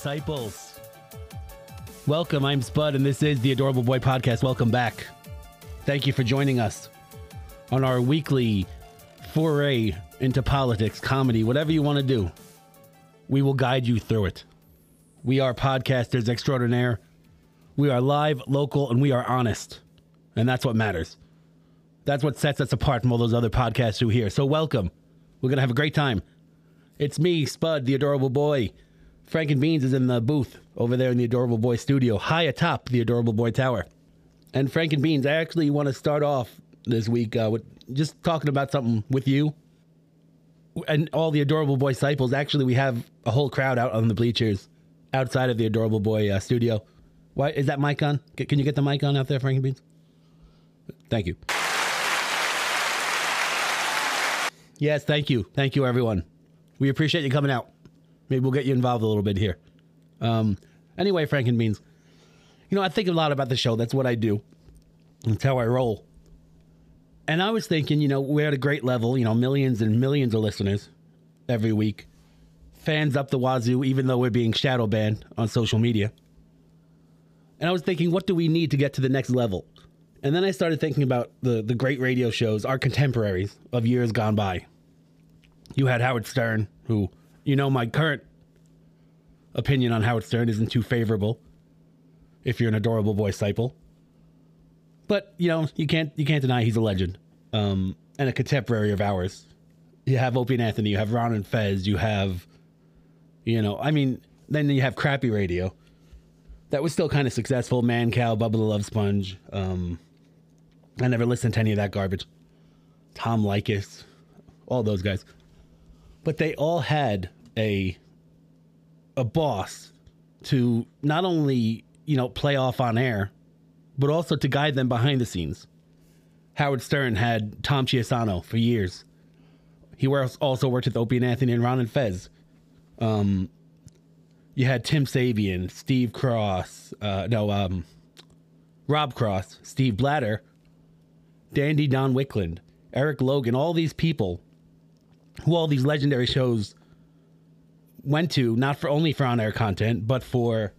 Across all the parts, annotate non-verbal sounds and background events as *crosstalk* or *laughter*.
disciples. Welcome, I'm Spud, and this is the Adorable Boy Podcast. Welcome back. Thank you for joining us on our weekly foray into politics, comedy, whatever you want to do. We will guide you through it. We are podcasters extraordinaire. We are live, local, and we are honest. And that's what matters. That's what sets us apart from all those other podcasts who here. So, welcome. We're going to have a great time. It's me, Spud, the adorable boy. Frank and Beans is in the booth over there in the adorable boy studio, high atop the adorable boy tower. And Frank and Beans, I actually want to start off this week uh, with just talking about something with you and all the adorable boy disciples. Actually, we have a whole crowd out on the bleachers outside of the adorable boy uh, studio. Why is that mic on? Can you get the mic on out there, Frank and Beans? Thank you. Yes, thank you. Thank you, everyone. We appreciate you coming out. Maybe we'll get you involved a little bit here. Um, anyway, Frank and Beans, you know, I think a lot about the show. That's what I do. That's how I roll. And I was thinking, you know, we're at a great level, you know, millions and millions of listeners every week. Fans up the wazoo, even though we're being shadow banned on social media. And I was thinking, what do we need to get to the next level? And then I started thinking about the, the great radio shows, our contemporaries of years gone by. You had Howard Stern, who, you know, my current opinion on Howard Stern isn't too favorable if you're an adorable boy disciple. But, you know, you can't you can't deny he's a legend. Um, and a contemporary of ours. You have Opie and Anthony, you have Ron and Fez, you have you know, I mean, then you have crappy radio. That was still kind of successful. Mancow, Bubba the Love Sponge. Um, I never listened to any of that garbage. Tom Leykis, all those guys. But they all had a a boss to not only, you know, play off on air, but also to guide them behind the scenes. Howard Stern had Tom Chiusano for years. He also worked with Opie and Anthony and Ron and Fez. Um, you had Tim Sabean, Steve Cross, uh, no, um, Rob Cross, Steve Blatter, Dandy Don Wickland, Eric Logan, all these people who all these legendary shows went to, not for only for on air content, but for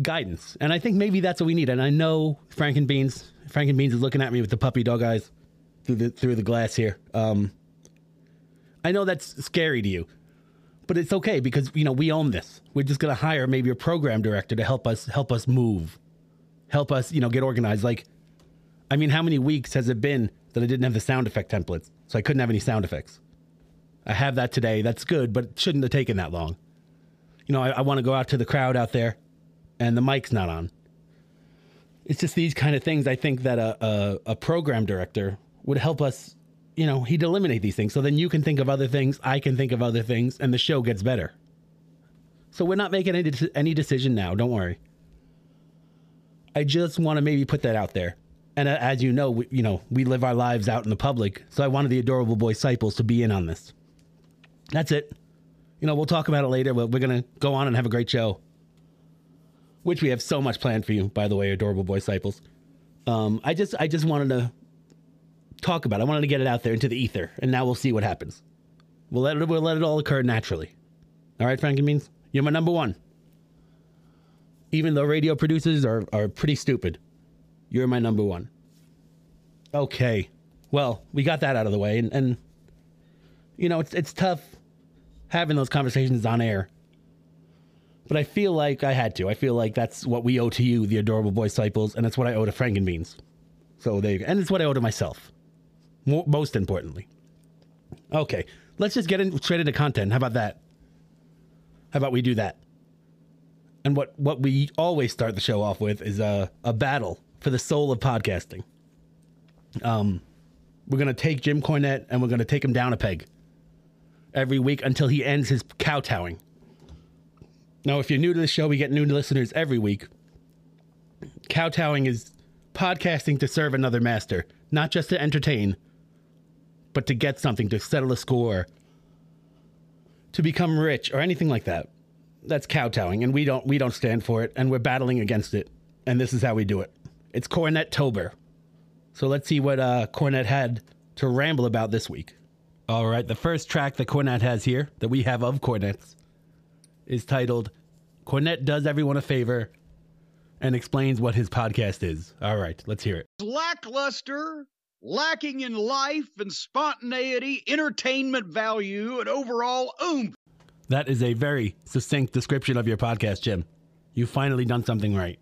guidance. And I think maybe that's what we need. And I know Frank and Beans, Frank and Beans is looking at me with the puppy dog eyes through the through the glass here. Um, I know that's scary to you, but it's okay because you know we own this. We're just gonna hire maybe a program director to help us help us move, help us you know get organized. Like, I mean, how many weeks has it been that I didn't have the sound effect templates, so I couldn't have any sound effects? I have that today. That's good, but it shouldn't have taken that long. You know, I, I want to go out to the crowd out there, and the mic's not on. It's just these kind of things. I think that a, a, a program director would help us. You know, he'd eliminate these things, so then you can think of other things, I can think of other things, and the show gets better. So we're not making any any decision now. Don't worry. I just want to maybe put that out there. And uh, as you know, we, you know, we live our lives out in the public, so I wanted the adorable boy disciples to be in on this. That's it. You know, we'll talk about it later, but we're gonna go on and have a great show, which we have so much planned for you. By the way, adorable boy disciples. Um, I just, I just wanted to talk about. It. I wanted to get it out there into the ether, and now we'll see what happens. We'll let it, we'll let it all occur naturally. All right, Frankie Means, you're my number one. Even though radio producers are are pretty stupid, you're my number one. Okay, well, we got that out of the way, and, and you know, it's it's tough having those conversations on air. But I feel like I had to. I feel like that's what we owe to you, the adorable boy disciples, and that's what I owe to Frankenbeans. So there you go. And it's what I owe to myself. Most importantly. Okay, let's just get in straight into content. How about that? How about we do that? And what what we always start the show off with is a a battle for the soul of podcasting. Um, we're gonna take Jim Cornette and we're gonna take him down a peg every week until he ends his kowtowing. Now, if you're new to the show, we get new listeners every week. Kowtowing is podcasting to serve another master, not just to entertain, but to get something, to settle a score, to become rich, or anything like that. That's kowtowing, and we don't we don't stand for it, and we're battling against it. And this is how we do it. It's Cornette Tober. So let's see what uh, Cornette had to ramble about this week. All right, the first track that Cornette has here, that we have of Cornette's, is titled Cornette Does Everyone a Favor and explains what his podcast is. All right, let's hear it. Lackluster, lacking in life and spontaneity, entertainment value, and overall oomph. That is a very succinct description of your podcast, Jim. You've finally done something right.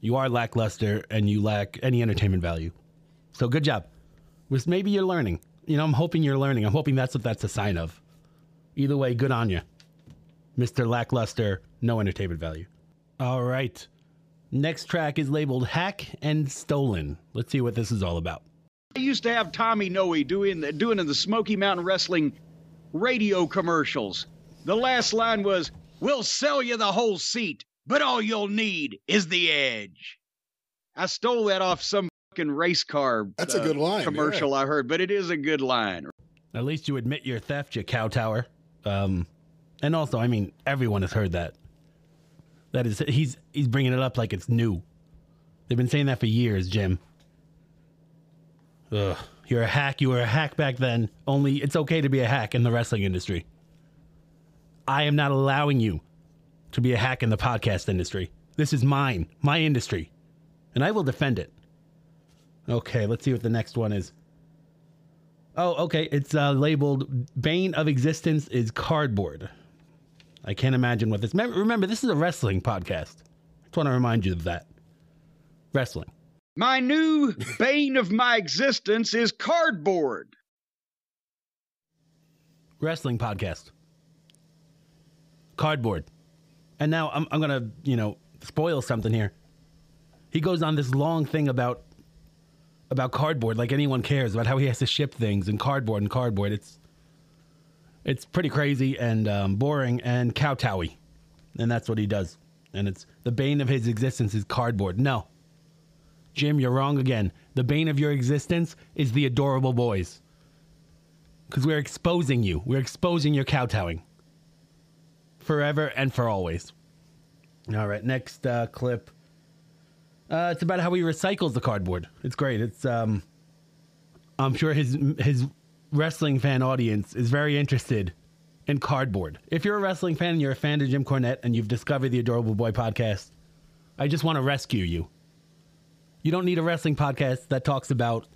You are lackluster and you lack any entertainment value. So good job. Was maybe you're learning. You know, I'm hoping you're learning. I'm hoping that's what that's a sign of. Either way, good on you. Mr. Lackluster, no entertainment value. All right. Next track is labeled Hack and Stolen. Let's see what this is all about. I used to have Tommy Noe doing the, doing in the Smoky Mountain Wrestling radio commercials. The last line was, "We'll sell you the whole seat, but all you'll need is the edge." I stole that off some fucking race car. That's a good line, Commercial I heard, but it is a good line. At least you admit your theft, you cow tower. Um, and also, I mean, everyone has heard that. That is, he's he's bringing it up like it's new. They've been saying that for years, Jim. Ugh, you're a hack. You were a hack back then. Only it's okay to be a hack in the wrestling industry. I am not allowing you to be a hack in the podcast industry. This is mine, my industry, and I will defend it. Okay, let's see what the next one is. Oh, okay. It's uh, labeled "Bane of Existence is Cardboard." I can't imagine what this. Remember, this is a wrestling podcast. I just want to remind you of that. Wrestling. My new *laughs* bane of my existence is cardboard. Wrestling podcast. Cardboard. And now I'm, I'm going to, you know, spoil something here. He goes on this long thing about about cardboard, like anyone cares about how he has to ship things and cardboard and cardboard. It's it's pretty crazy and um, boring and kowtowy, and that's what he does. And it's the bane of his existence is cardboard. No, Jim, you're wrong again. The bane of your existence is the adorable boys. Because we're exposing you. We're exposing your kowtowing. Forever and for always. All right, next uh, clip. Uh, it's about how he recycles the cardboard. It's great. It's um, I'm sure his his wrestling fan audience is very interested in cardboard. If you're a wrestling fan and you're a fan of Jim Cornette and you've discovered the Adorable Boy podcast, I just want to rescue you. You don't need a wrestling podcast that talks about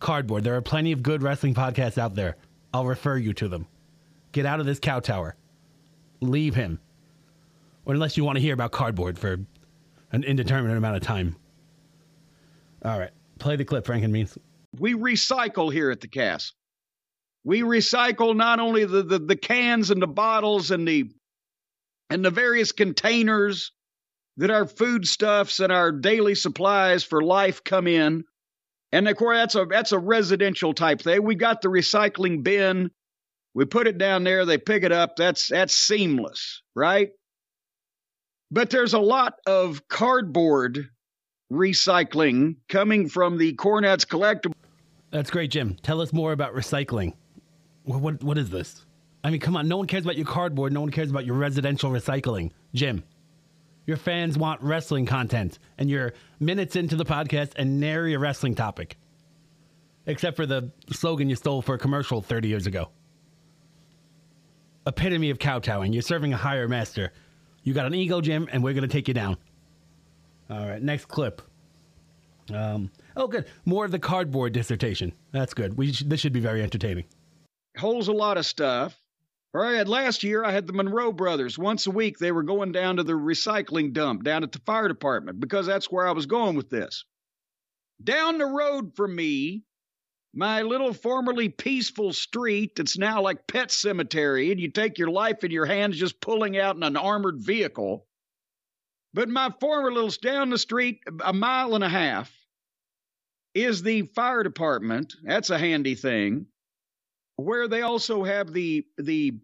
cardboard. There are plenty of good wrestling podcasts out there. I'll refer you to them. Get out of this cow tower. Leave him. Or unless you want to hear about cardboard for an indeterminate amount of time. All right. Play the clip, Frank and Beans. We recycle here at the cast. We recycle not only the, the, the cans and the bottles and the and the various containers that our foodstuffs and our daily supplies for life come in. And of course, that's a that's a residential type thing. We got the recycling bin. We put it down there. They pick it up. That's that's seamless, right? But there's a lot of cardboard recycling coming from the Cornette's collectible. That's great, Jim. Tell us more about recycling. What, what, what is this? I mean, come on. No one cares about your cardboard. No one cares about your residential recycling. Jim, your fans want wrestling content, and you're minutes into the podcast and nary a wrestling topic. Except for the slogan you stole for a commercial 30 years ago. Epitome of kowtowing. You're serving a higher master. You got an ego, Jim, and we're going to take you down. All right, next clip. Um, oh, good. More of the cardboard dissertation. That's good. We sh- this should be very entertaining holds a lot of stuff. All right, last year I had the Monroe brothers. Once a week they were going down to the recycling dump down at the fire department because that's where I was going with this. Down the road from me, my little formerly peaceful street that's now like pet cemetery, and you take your life in your hands just pulling out in an armored vehicle. But my former little down the street, a mile and a half, is the fire department. That's a handy thing where they also have the the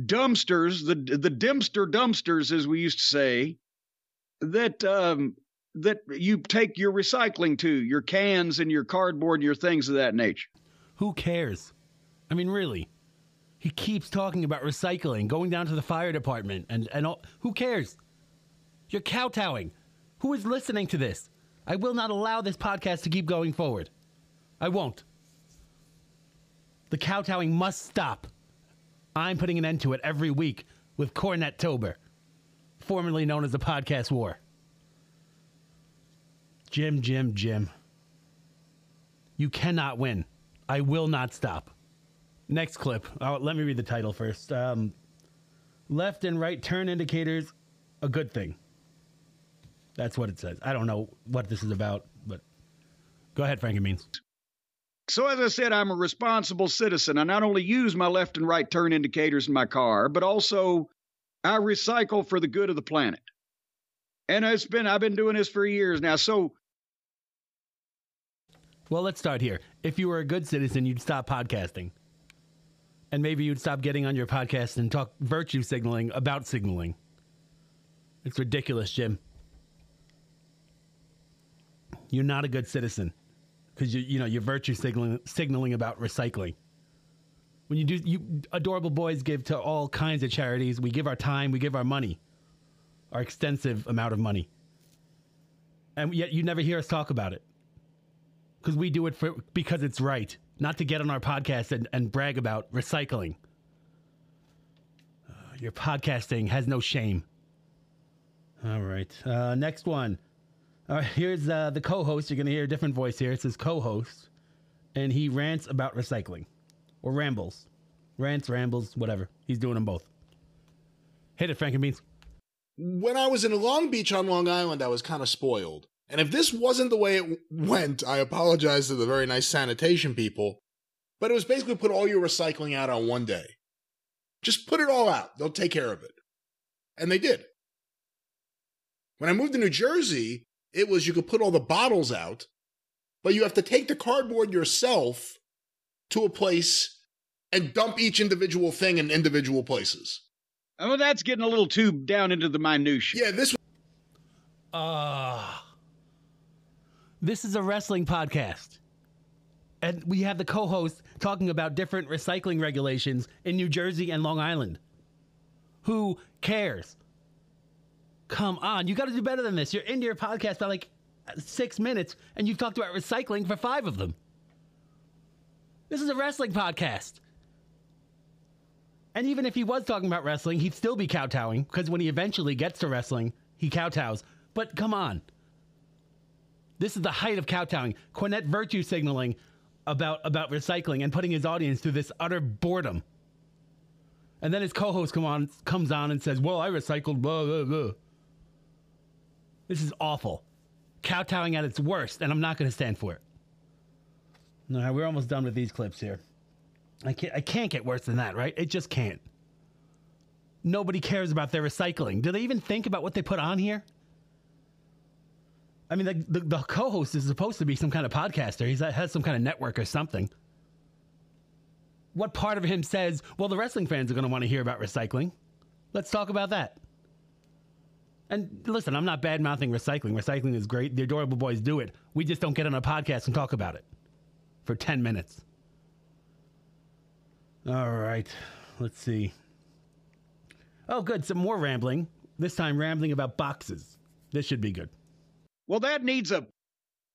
dumpsters, the the Dempster dumpsters, as we used to say, that um, that you take your recycling to, your cans and your cardboard, and your things of that nature. Who cares? I mean, really. He keeps talking about recycling, going down to the fire department, and, and all. Who cares? You're kowtowing. Who is listening to this? I will not allow this podcast to keep going forward. I won't. The kowtowing must stop. I'm putting an end to it every week with Cornette Tober, formerly known as the Podcast War. Jim, Jim, Jim. You cannot win. I will not stop. Next clip. Oh, let me read the title first. Um, left and right turn indicators, a good thing. That's what it says. I don't know what this is about, but go ahead, Frankie Means. So, as I said, I'm a responsible citizen. I not only use my left and right turn indicators in my car, but also I recycle for the good of the planet. And it's been I've been doing this for years now. So, well, let's start here. If you were a good citizen, you'd stop podcasting. And maybe you'd stop getting on your podcast and talk virtue signaling about signaling. It's ridiculous, Jim. You're not a good citizen because you you know you're virtue signaling signaling about recycling. When you do, you adorable boys give to all kinds of charities. We give our time, we give our money, our extensive amount of money, and yet you never hear us talk about it because we do it for because it's right, not to get on our podcast and, and brag about recycling. Uh, your podcasting has no shame. All right, uh, next one. All right, here's uh, the co-host. You're gonna hear a different voice here. It's his co-host, and he rants about recycling, or rambles, rants, rambles, whatever. He's doing them both. Hit it, Frankie Beans. When I was in Long Beach on Long Island, I was kind of spoiled. And if this wasn't the way it went, I apologize to the very nice sanitation people. But it was basically put all your recycling out on one day. Just put it all out. They'll take care of it. And they did. When I moved to New Jersey, it was you could put all the bottles out, but you have to take the cardboard yourself to a place and dump each individual thing in individual places. Oh, that's getting a little too down into the minutiae. Yeah, this. Ah. Uh, this is a wrestling podcast. And we have the co host talking about different recycling regulations in New Jersey and Long Island. Who cares? Come on, you got to do better than this. You're into your podcast by like six minutes, and you've talked about recycling for five of them. This is a wrestling podcast. And even if he was talking about wrestling, he'd still be kowtowing because when he eventually gets to wrestling, he kowtows. But come on. This is the height of kowtowing. Cornette virtue signaling about, about recycling and putting his audience through this utter boredom. And then his co-host come on, comes on and says, "Well, I recycled blah blah blah." This is awful. Kowtowing at its worst, and I'm not going to stand for it. We're almost done with these clips here. I can't, I can't get worse than that, right? It just can't. Nobody cares about their recycling. Do they even think about what they put on here? I mean, the, the, co-host is supposed to be some kind of podcaster. He uh, has some kind of network or something. What part of him says, well, the wrestling fans are going to want to hear about recycling? Let's talk about that. And listen, I'm not bad mouthing recycling. Recycling is great. The adorable boys do it. We just don't get on a podcast and talk about it for 10 minutes. All right. Let's see. Oh, good. Some more rambling. This time, rambling about boxes. This should be good. Well, that needs a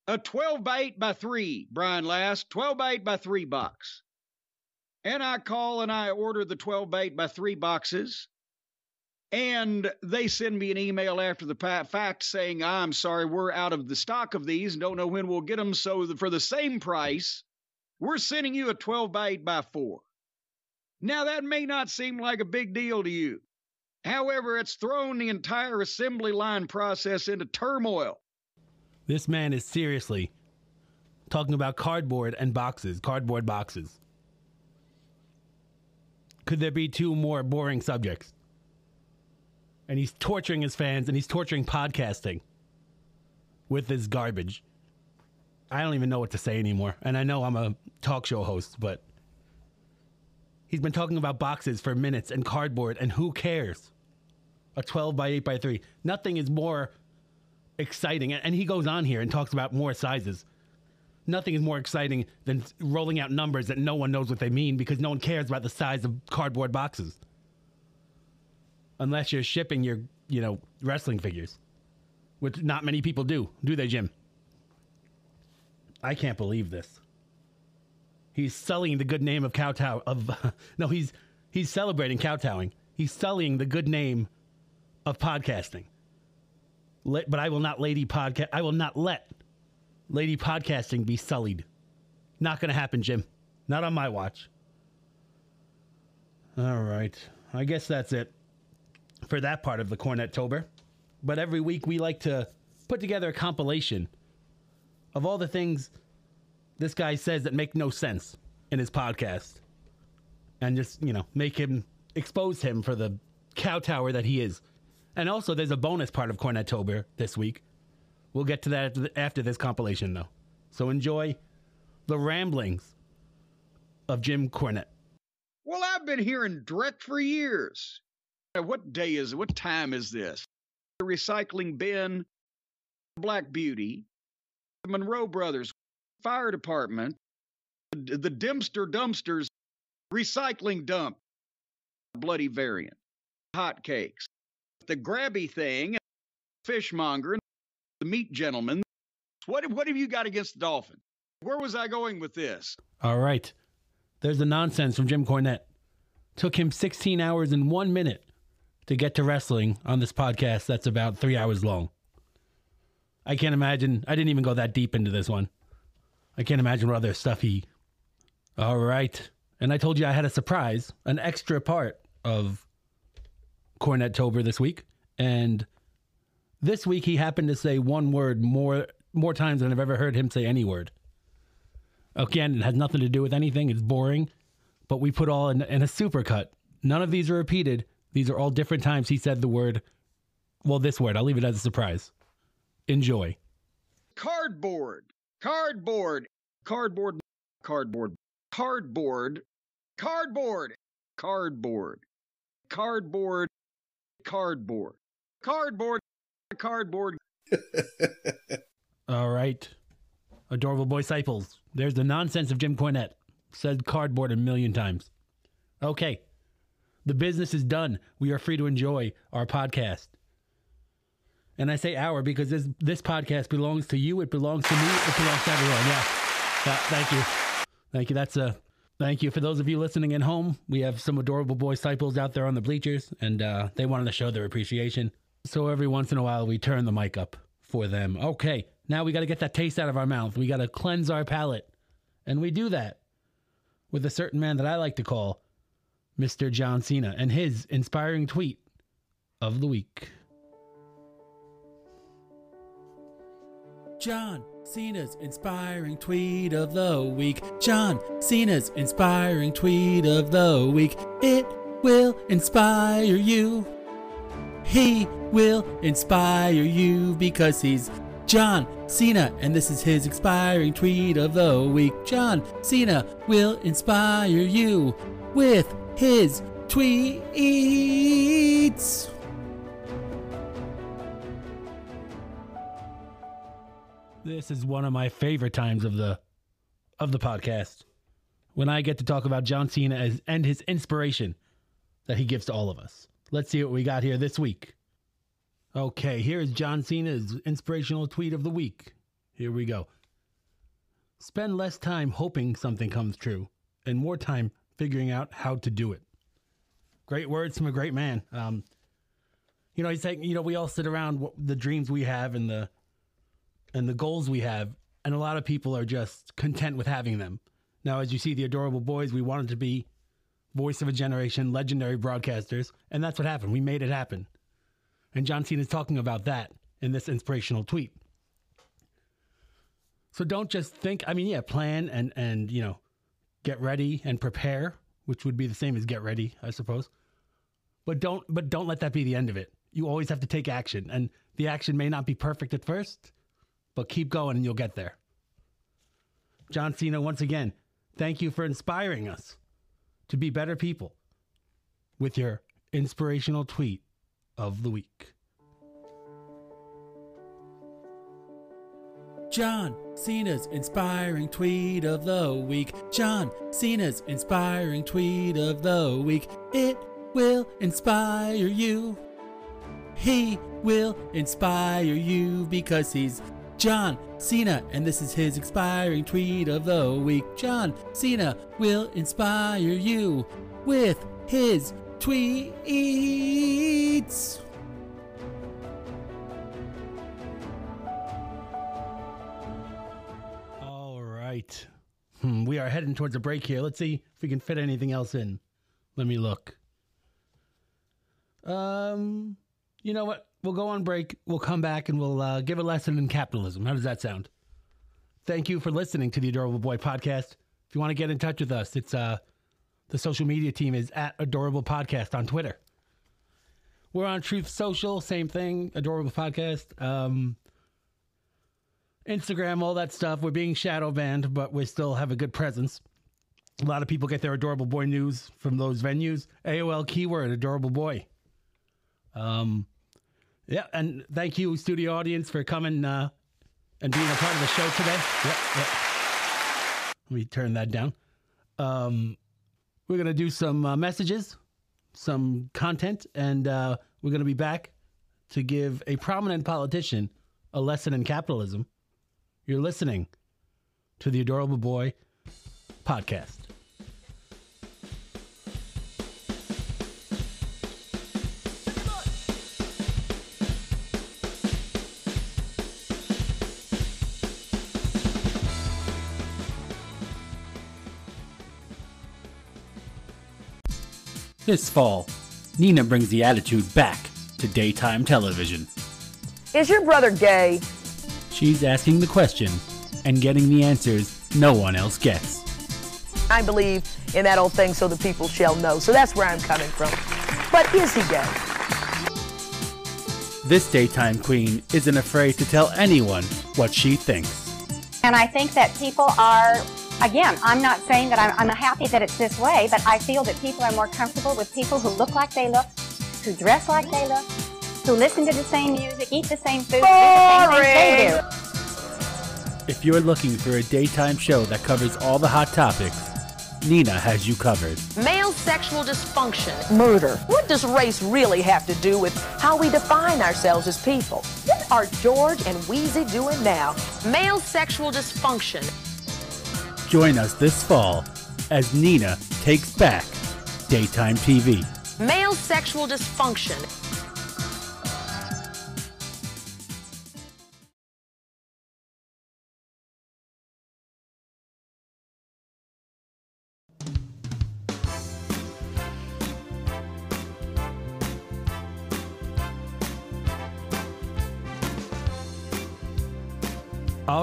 a 12 by 8 by 3, Brian Last. 12 by 8 by 3 box. And I call and I order the 12 by 8 by 3 boxes. And they send me an email after the fact saying, I'm sorry, we're out of the stock of these and don't know when we'll get them. So for the same price, we're sending you a 12 by 8 by 4. Now, that may not seem like a big deal to you. However, it's thrown the entire assembly line process into turmoil. This man is seriously talking about cardboard and boxes, cardboard boxes. Could there be two more boring subjects? And he's torturing his fans and he's torturing podcasting with this garbage. I don't even know what to say anymore. And I know I'm a talk show host, but he's been talking about boxes for minutes and cardboard, and who cares? A 12 by 8 by 3. Nothing is more exciting. And he goes on here and talks about more sizes. Nothing is more exciting than rolling out numbers that no one knows what they mean because no one cares about the size of cardboard boxes. Unless you're shipping your, you know, wrestling figures, which not many people do, do they, Jim? I can't believe this. He's sullying the good name of kowtow of *laughs* no, he's he's celebrating kowtowing. He's sullying the good name of podcasting. But I will not lady podcast I will not let lady podcasting be sullied. Not going to happen, Jim. Not on my watch. All right. I guess that's it for that part of the Cornette Tober. But every week we like to put together a compilation of all the things this guy says that make no sense in his podcast. And just, you know, make him expose him for the cow tower that he is. And also, there's a bonus part of Cornette Tober this week. We'll get to that after this compilation, though. So enjoy the ramblings of Jim Cornette. Well, I've been hearing Drek for years. What day is it? What time is this? The recycling bin, Black Beauty, the Monroe Brothers, Fire Department, the Dempster Dumpsters, recycling dump, bloody variant, hot cakes, the grabby thing, fishmonger, the meat gentleman. What, what have you got against the dolphin? Where was I going with this? All right. There's the nonsense from Jim Cornette. Took him 16 hours and one minute to get to wrestling on this podcast that's about three hours long. I can't imagine. I didn't even go that deep into this one. I can't imagine what other stuff he. All right. And I told you I had a surprise, an extra part of Cornette Tober this week. And this week he happened to say one word more more times than I've ever heard him say any word. Again, it has nothing to do with anything. It's boring, but we put all in, in a supercut. None of these are repeated. These are all different times he said the word. Well, this word. I'll leave it as a surprise. Enjoy. Cardboard, cardboard, cardboard, cardboard, cardboard, cardboard, cardboard, cardboard, cardboard, cardboard, cardboard. all right. Adorable boy disciples. There's the nonsense of Jim Cornette. Said cardboard a million times. Okay. The business is done. We are free to enjoy our podcast. And I say our because this this podcast belongs to you. It belongs to me. It belongs to everyone. Yeah. thank you. Thank you. That's a thank you for those of you listening at home. We have some adorable boy disciples out there on the bleachers, and uh, they wanted to show their appreciation. So every once in a while, we turn the mic up for them. Okay. Now we got to get that taste out of our mouth. We got to cleanse our palate. And we do that with a certain man that I like to call Mr. John Cena and his inspiring tweet of the week. John Cena's inspiring tweet of the week. John Cena's inspiring tweet of the week. It will inspire you. He will inspire you because he's John Cena, and this is his inspiring tweet of the week. John Cena will inspire you with his tweets. This is one of my favorite times of the of the podcast when I get to talk about John Cena as, and his inspiration that he gives to all of us. Let's see what we got here this week. Okay, here is John Cena's inspirational tweet of the week. Here we go. Spend less time hoping something comes true and more time figuring out how to do it. Great words from a great man. Um, you know, he's saying, you know, we all sit around the dreams we have and the and the goals we have, and a lot of people are just content with having them. Now, as you see, the adorable boys, we wanted to be voice of a generation, legendary broadcasters, and that's what happened. We made it happen. And John Cena is talking about that in this inspirational tweet. So don't just think, I mean, yeah, plan and and you know, get ready and prepare, which would be the same as get ready, I suppose. But don't but don't let that be the end of it. You always have to take action and the action may not be perfect at first, but keep going and you'll get there. John Cena once again, thank you for inspiring us to be better people with your inspirational tweet of the week. John Cena's inspiring tweet of the week. John Cena's inspiring tweet of the week. It will inspire you. He will inspire you because he's John Cena, and this is his expiring tweet of the week. John Cena will inspire you with his tweets. All right. Hmm, we are heading towards a break here. Let's see if we can fit anything else in. Let me look. Um, you know what? We'll go on break. We'll come back and we'll uh, give a lesson in capitalism. How does that sound? Thank you for listening to the Adorable Boy podcast. If you want to get in touch with us, it's uh, the social media team is at Adorable Podcast on Twitter. We're on Truth Social, same thing, Adorable Podcast. Um, Instagram, all that stuff. We're being shadow banned, but we still have a good presence. A lot of people get their adorable boy news from those venues. AOL keyword adorable boy. Um, yeah, and thank you, studio audience, for coming uh, and being a part of the show today. Yep, yep. Let me turn that down. Um, we're gonna do some uh, messages, some content, and uh, we're gonna be back to give a prominent politician a lesson in capitalism. You're listening to the Adorable Boy podcast. This fall, Nina brings the attitude back to daytime television. Is your brother gay? She's asking the question and getting the answers no one else gets. I believe in that old thing, so the people shall know. So that's where I'm coming from. But is he gay? This daytime queen isn't afraid to tell anyone what she thinks. And I think that people are, again, I'm not saying that I'm, I'm happy that it's this way, but I feel that people are more comfortable with people who look like they look, who dress like they look, who listen to the same music, eat the same food, do the same things they do. If you're looking for a daytime show that covers all the hot topics, Nina has you covered. Male sexual dysfunction. Murder. What does race really have to do with how we define ourselves as people? What are George and Weezy doing now? Male sexual dysfunction. Join us this fall as Nina takes back daytime TV. Male sexual dysfunction.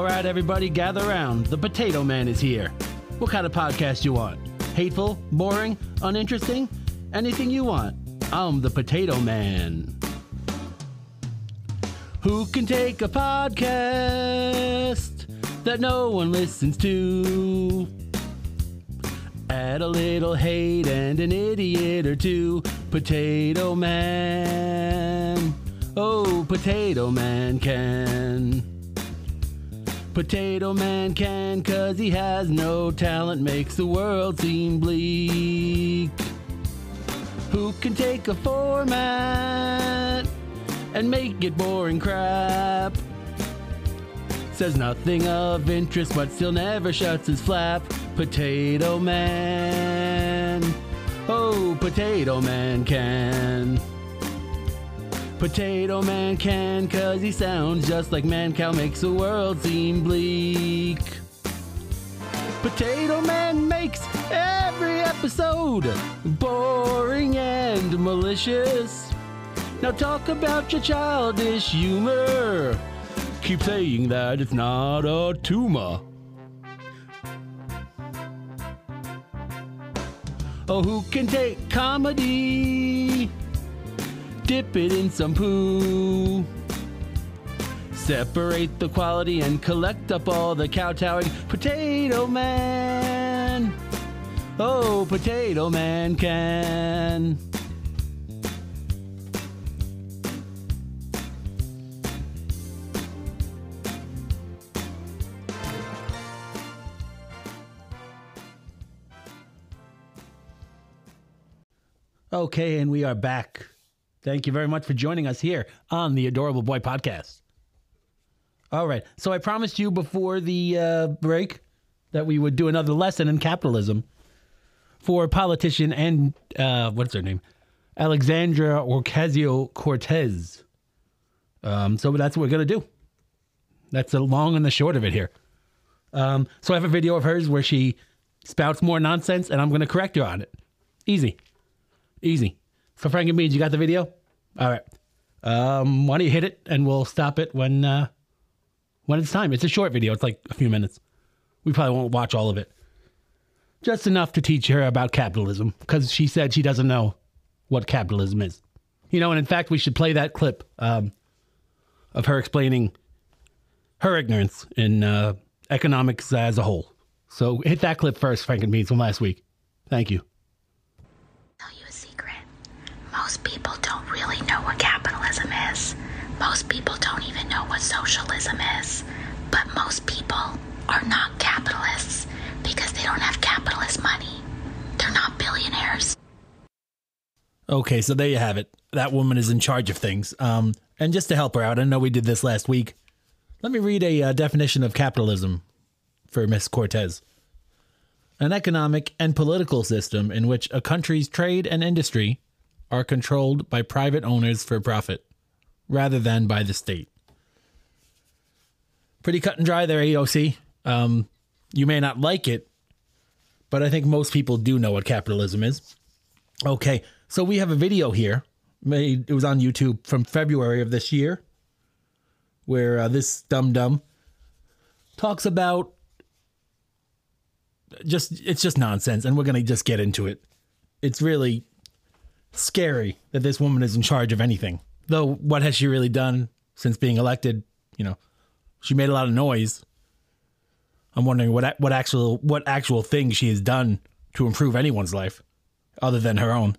Right, everybody, gather around. The Potato Man is here. What kind of podcast you want? Hateful, boring, uninteresting? Anything you want. I'm the Potato Man. Who can take a podcast that no one listens to? Add a little hate and an idiot or two. Potato Man. Oh, Potato Man can. Potato Man can, cause he has no talent, makes the world seem bleak. Who can take a format and make it boring crap? Says nothing of interest, but still never shuts his flap. Potato Man. Oh, Potato Man can. Potato Man can, cause he sounds just like Mancow, makes the world seem bleak. Potato Man makes every episode boring and malicious. Now talk about your childish humor. Keep saying that it's not a tumor. Oh, who can take comedy? Dip it in some poo. Separate the quality and collect up all the kowtowing. Potato Man. Oh, Potato Man can. Okay, and we are back. Thank you very much for joining us here on the Adorable Boy Podcast. All right. So I promised you before the uh, break that we would do another lesson in capitalism for politician and uh, what's her name, Alexandra Ocasio Cortez. Um, so that's what we're gonna do. That's the long and the short of it here. Um, so I have a video of hers where she spouts more nonsense, and I'm gonna correct her on it. Easy, easy. So Frank and you got the video? All right. Um, why don't you hit it, and we'll stop it when uh, when it's time. It's a short video. It's like a few minutes. We probably won't watch all of it. Just enough to teach her about capitalism because she said she doesn't know what capitalism is. You know, and in fact, we should play that clip um, of her explaining her ignorance in uh, economics as a whole. So hit that clip first, Frank and Beans from last week. Thank you. tell you a secret. Most people don't really know what capitalism is. Most people don't even know what socialism is. But most people are not capitalists because they don't have capitalist money. They're not billionaires. Okay, so there you have it. That woman is in charge of things. Um, and just to help her out, I know we did this last week. Let me read a uh, definition of capitalism for Miss Cortez. An economic and political system in which a country's trade and industry are controlled by private owners for profit rather than by the state. Pretty cut and dry there, AOC. Um, you may not like it, but I think most people do know what capitalism is. Okay, so we have a video here. Made it was on YouTube from February of this year, where uh, this dum dum talks about just it's just nonsense, and we're gonna just get into it. It's really scary that this woman is in charge of anything. Though, what has she really done since being elected? You know, she made a lot of noise. I'm wondering what what actual what actual thing she has done to improve anyone's life, other than her own.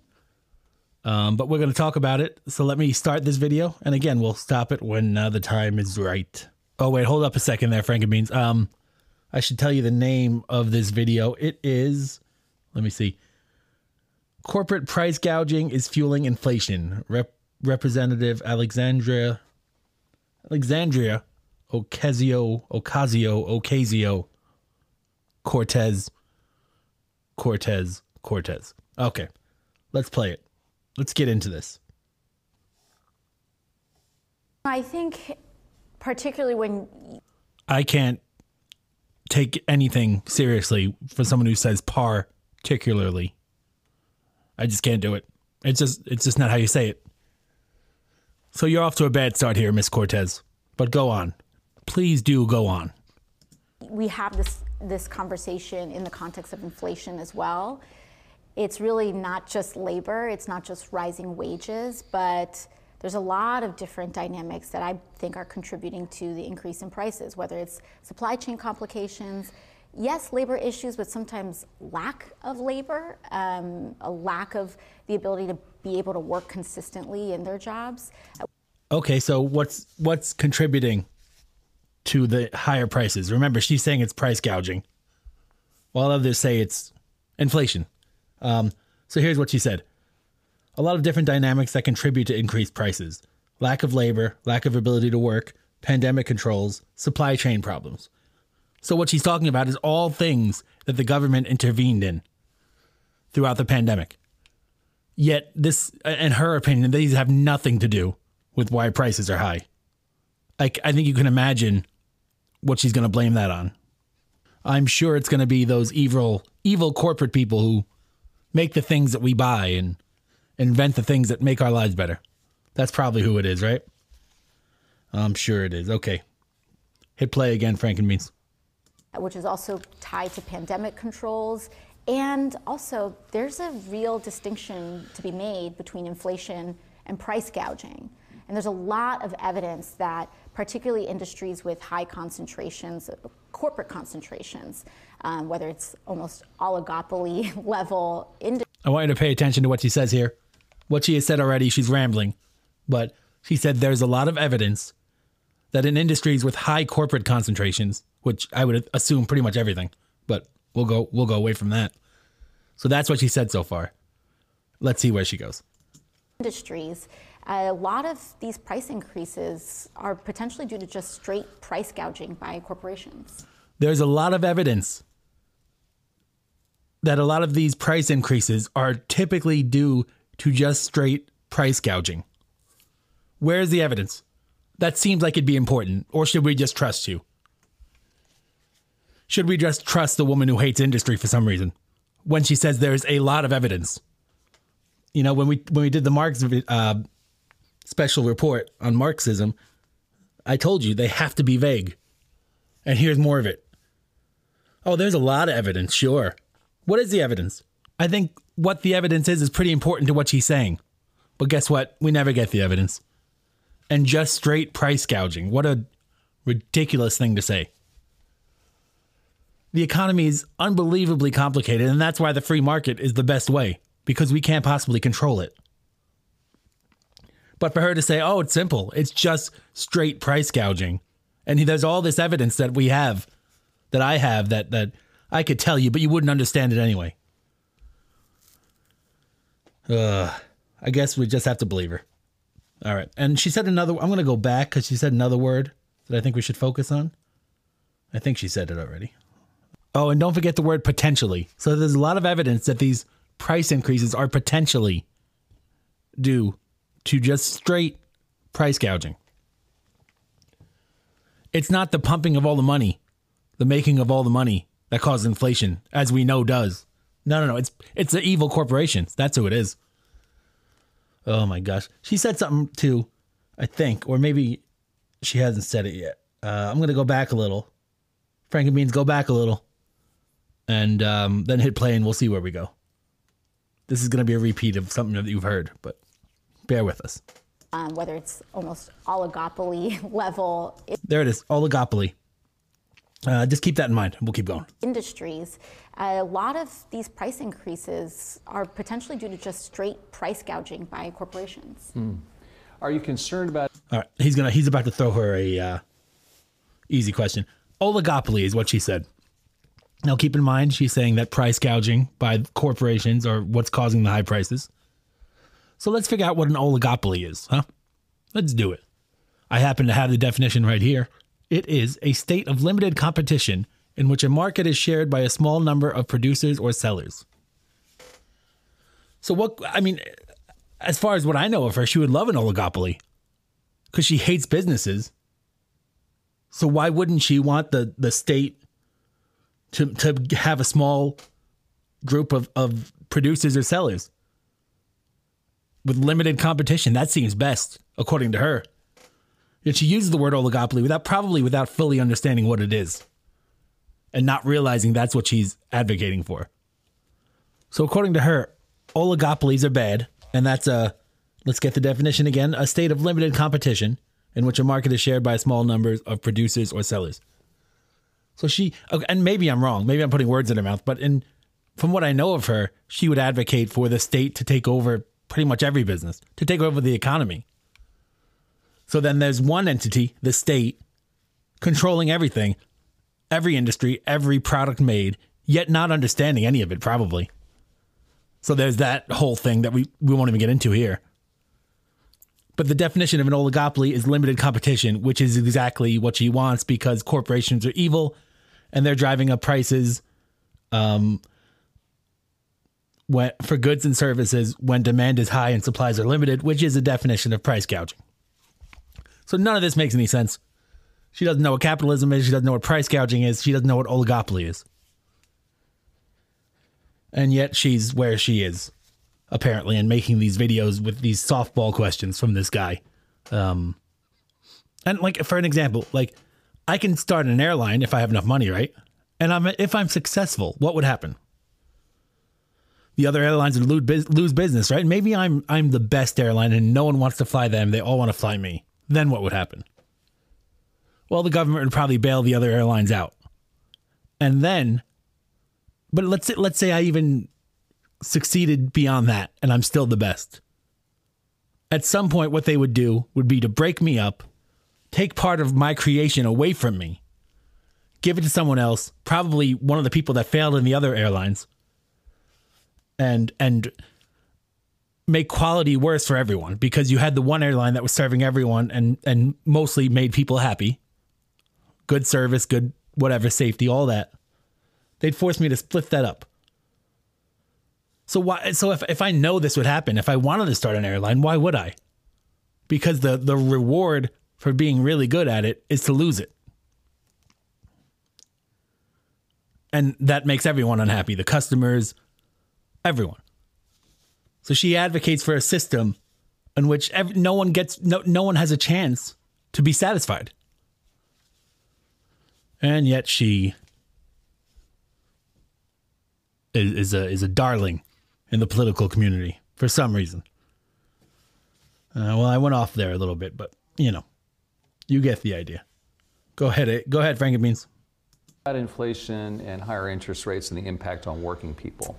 Um, but we're going to talk about it. So let me start this video, and again, we'll stop it when uh, the time is right. Oh wait, hold up a second there, Frank and Beans. Um, I should tell you the name of this video. It is, let me see. Corporate price gouging is fueling inflation. Rep- Representative Alexandria Alexandria Ocasio Ocasio Ocasio Cortez Cortez Cortez. Okay. Let's play it. Let's get into this. I think, particularly when I can't take anything seriously for someone who says particularly. I just can't do it. It's just it's just not how you say it. So you're off to a bad start here, Miss Cortez. But go on. Please do go on. we have this this conversation in the context of inflation as well, it's really not just labor, it's not just rising wages, but there's a lot of different dynamics that I think are contributing to the increase in prices, whether it's supply chain complications, yes, labor issues, but sometimes lack of labor, um, a lack of the ability to be able to work consistently in their jobs. Okay, so what's what's contributing to the higher prices? Remember, she's saying it's price gouging, while others say it's inflation. Um, so here's what she said: a lot of different dynamics that contribute to increased prices: lack of labor, lack of ability to work, pandemic controls, supply chain problems. So what she's talking about is all things that the government intervened in throughout the pandemic. Yet this, in her opinion, these have nothing to do with why prices are high. Like I think you can imagine what she's going to blame that on. I'm sure it's going to be those evil, evil corporate people who make the things that we buy and invent the things that make our lives better. That's probably who it is, right? I'm sure it is. Okay. Hit play again, Frankenbeans. Which is also tied to pandemic controls. And also, there's a real distinction to be made between inflation and price gouging. And there's a lot of evidence that, particularly industries with high concentrations, corporate concentrations, um, whether it's almost oligopoly *laughs* level I want you to pay attention to what she says here. What she has said already, she's rambling, but she said there's a lot of evidence that in industries with high corporate concentrations, which I would assume pretty much everything, but we'll go we'll go away from that. So that's what she said so far. Let's see where she goes. industries A lot of these price increases are potentially due to just straight price gouging by corporations. There's a lot of evidence that a lot of these price increases are typically due to just straight price gouging. Where's the evidence? That seems like it'd be important. Or should we just trust you? Should we just trust the woman who hates industry for some reason when she says there's a lot of evidence? You know, when we when we did the Marx uh, special report on Marxism, I told you they have to be vague. And here's more of it. Oh, there's a lot of evidence, sure. What is the evidence? I think what the evidence is is pretty important to what she's saying. But guess what? We never get the evidence. And just straight price gouging. What a ridiculous thing to say. The economy is unbelievably complicated, and that's why the free market is the best way, because we can't possibly control it. But for her to say, oh, it's simple, it's just straight price gouging. And there's all this evidence that we have, that I have, that, that I could tell you, but you wouldn't understand it anyway. Uh, I guess we just have to believe her. All right. And she said another, I'm going to go back because she said another word that I think we should focus on. I think she said it already. Oh, and don't forget the word potentially. So there's a lot of evidence that these price increases are potentially due to just straight price gouging. It's not the pumping of all the money, the making of all the money that causes inflation, as we know does. No, no, no. It's it's the evil corporations. That's who it is. Oh my gosh. She said something too, I think, or maybe she hasn't said it yet. Uh, I'm gonna go back a little. Frank and Beans, go back a little, and um, then hit play, and we'll see where we go. This is gonna be a repeat of something that you've heard, but bear with us. Um, whether it's almost oligopoly *laughs* level. There it is, oligopoly. Uh, just keep that in mind. We'll keep going. Industries, a lot of these price increases are potentially due to just straight price gouging by corporations. Hmm. Are you concerned about? All right, he's gonna he's about to throw her a uh, easy question. Oligopoly is what she said. Now keep in mind she's saying that price gouging by corporations are what's causing the high prices. So let's figure out what an oligopoly is, huh? Let's do it. I happen to have the definition right here. It is a state of limited competition in which a market is shared by a small number of producers or sellers. So, what, I mean, as far as what I know of her, she would love an oligopoly because she hates businesses. So, why wouldn't she want the, the state to, to have a small group of, of producers or sellers with limited competition? That seems best, according to her. Yet she uses the word oligopoly without probably without fully understanding what it is and not realizing that's what she's advocating for. So according to her, oligopolies are bad, and that's a let's get the definition again, a state of limited competition in which a market is shared by a small number of producers or sellers. So she and maybe I'm wrong, maybe I'm putting words in her mouth, but in from what I know of her, she would advocate for the state to take over pretty much every business, to take over the economy. So then there's one entity, the state, controlling everything, every industry, every product made, yet not understanding any of it, probably. So there's that whole thing that we, we won't even get into here. But the definition of an oligopoly is limited competition, which is exactly what she wants because corporations are evil and they're driving up prices um, when, for goods and services when demand is high and supplies are limited, which is a definition of price gouging. So none of this makes any sense. She doesn't know what capitalism is. She doesn't know what price gouging is. She doesn't know what oligopoly is. And yet she's where she is, apparently, and making these videos with these softball questions from this guy. Um, and like for an example, like I can start an airline if I have enough money, right? And I'm if I'm successful, what would happen? The other airlines would lose business, right? Maybe I'm I'm the best airline and no one wants to fly them. They all want to fly me then what would happen? Well, the government would probably bail the other airlines out. And then, but let's say, let's say I even succeeded beyond that and I'm still the best. At some point, what they would do would be to break me up, take part of my creation away from me, give it to someone else, probably one of the people that failed in the other airlines, and and make quality worse for everyone because you had the one airline that was serving everyone and and mostly made people happy. Good service, good whatever, safety, all that. They'd force me to split that up. So why so if if I know this would happen, if I wanted to start an airline, why would I? Because the the reward for being really good at it is to lose it. And that makes everyone unhappy, the customers, everyone. So she advocates for a system in which ev- no one gets no no one has a chance to be satisfied. And yet she is, is a is a darling in the political community for some reason. Uh, well, I went off there a little bit, but you know, you get the idea. Go ahead, eh, go ahead, Frank Beans. About inflation and higher interest rates and the impact on working people.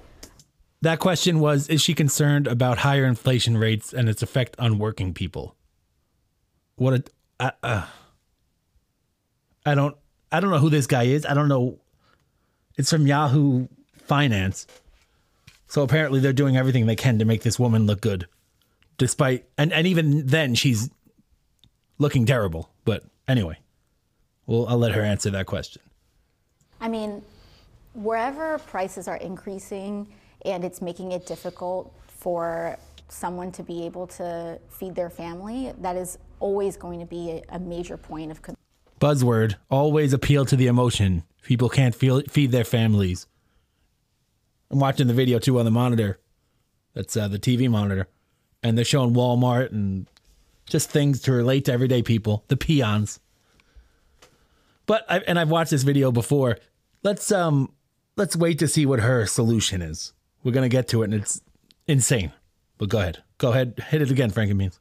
That question was Is she concerned about higher inflation rates and its effect on working people? What a. Uh, uh, I don't. I don't know who this guy is. I don't know. It's from Yahoo Finance. So apparently they're doing everything they can to make this woman look good. Despite and, and even then she's looking terrible. But anyway. Well, I'll let her answer that question. I mean, wherever prices are increasing and it's making it difficult for someone to be able to feed their family, that is always going to be a, major point of concern. Buzzword always appeal to the emotion. People can't feel, feed their families. I'm watching the video too on the monitor. That's uh, the TV monitor. And they're showing Walmart and just things to relate to everyday people, the peons. But I, and I've watched this video before. Let's um let's wait to see what her solution is. We're gonna get to it, and it's insane. But go ahead, go ahead, hit it again, Frankie Beans.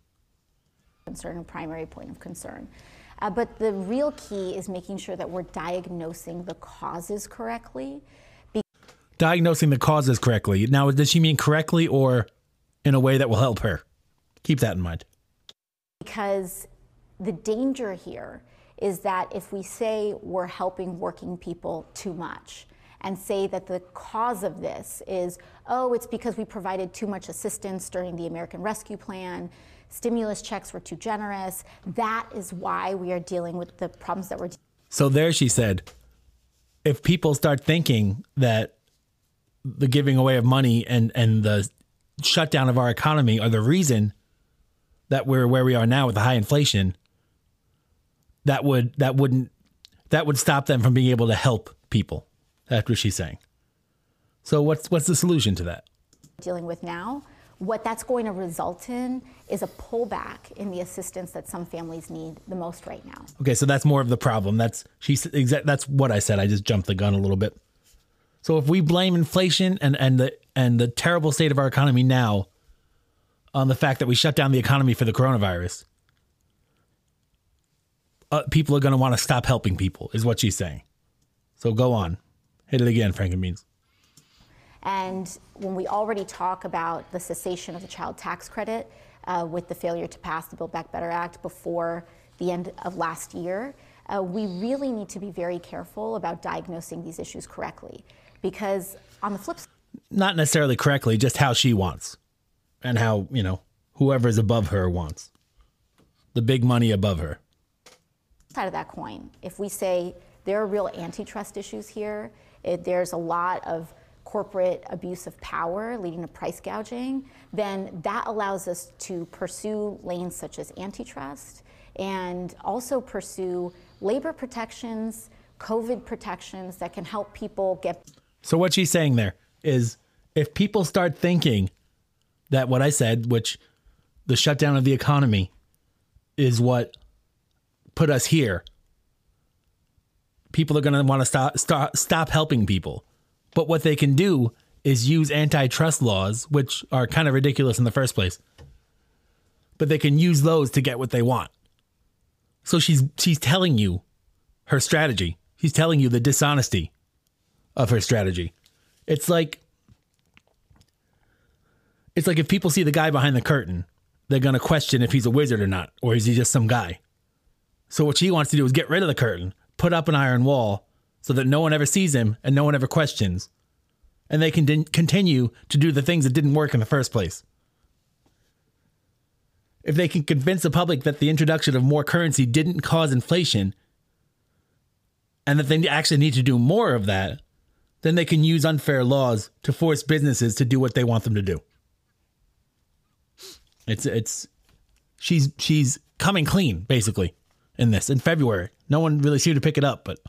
concern and primary point of concern. Uh, but the real key is making sure that we're diagnosing the causes correctly. Diagnosing the causes correctly. Now, does she mean correctly or in a way that will help her? Keep that in mind. Because the danger here is that if we say we're helping working people too much and say that the cause of this is, oh, it's because we provided too much assistance during the American Rescue Plan, stimulus checks were too generous, that is why we are dealing with the problems that we're So there she said, if people start thinking that the giving away of money and, and the shutdown of our economy are the reason that we're where we are now with the high inflation, that would that wouldn't that would stop them from being able to help people. That's what she's saying. So what's what's the solution to that? dealing with now, what that's going to result in is a pullback in the assistance that some families need the most right now. Okay, so that's more of the problem. That's she's exact. That's what I said. I just jumped the gun a little bit. So if we blame inflation and and the and the terrible state of our economy now on the fact that we shut down the economy for the coronavirus, uh, people are going to want to stop helping people. Is what she's saying. So go on, hit it again, Frank and Beans. And when we already talk about the cessation of the child tax credit uh, with the failure to pass the Build Back Better Act before the end of last year, uh, we really need to be very careful about diagnosing these issues correctly. Because on the flip side, Not necessarily correctly, just how she wants, and how you know whoever is above her wants. The big money above her. side of that coin, if we say there are real antitrust issues here, it, there's a lot of corporate abuse of power leading to price gouging, then that allows us to pursue lanes such as antitrust and also pursue labor protections, COVID protections that can help people get So what she's saying there is if people start thinking that what I said, which the shutdown of the economy is what put us here, people are going to want to stop, stop stop helping people. But what they can do is use antitrust laws, which are kind of ridiculous in the first place. But they can use those to get what they want. So she's she's telling you her strategy. She's telling you the dishonesty of her strategy. It's like it's like if people see the guy behind the curtain, they're going to question if he's a wizard or not or is he just some guy. So what she wants to do is get rid of the curtain, put up an iron wall so that no one ever sees him and no one ever questions. And they can continue to do the things that didn't work in the first place. if they can convince the public that the introduction of more currency didn't cause inflation and that they actually need to do more of that, then they can use unfair laws to force businesses to do what they want them to do. It's it's she's she's coming clean basically in this in February. No one really seemed to pick it up, but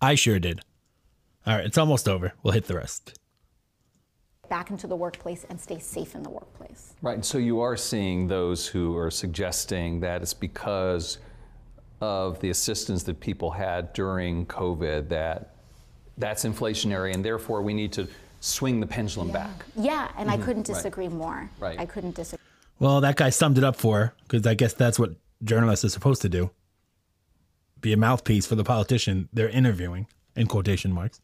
I sure did. All right, it's almost over. We'll hit the rest. Back into the workplace and stay safe in the workplace. Right. And so you are seeing those who are suggesting that it's because of the assistance that people had during COVID that that's inflationary and therefore we need to swing the pendulum back. Yeah, and I mm-hmm. couldn't Right. disagree more. Right. I couldn't disagree. Well, that guy summed it up for her because I guess that's what journalists are supposed to do be a mouthpiece for the politician they're interviewing, in quotation marks.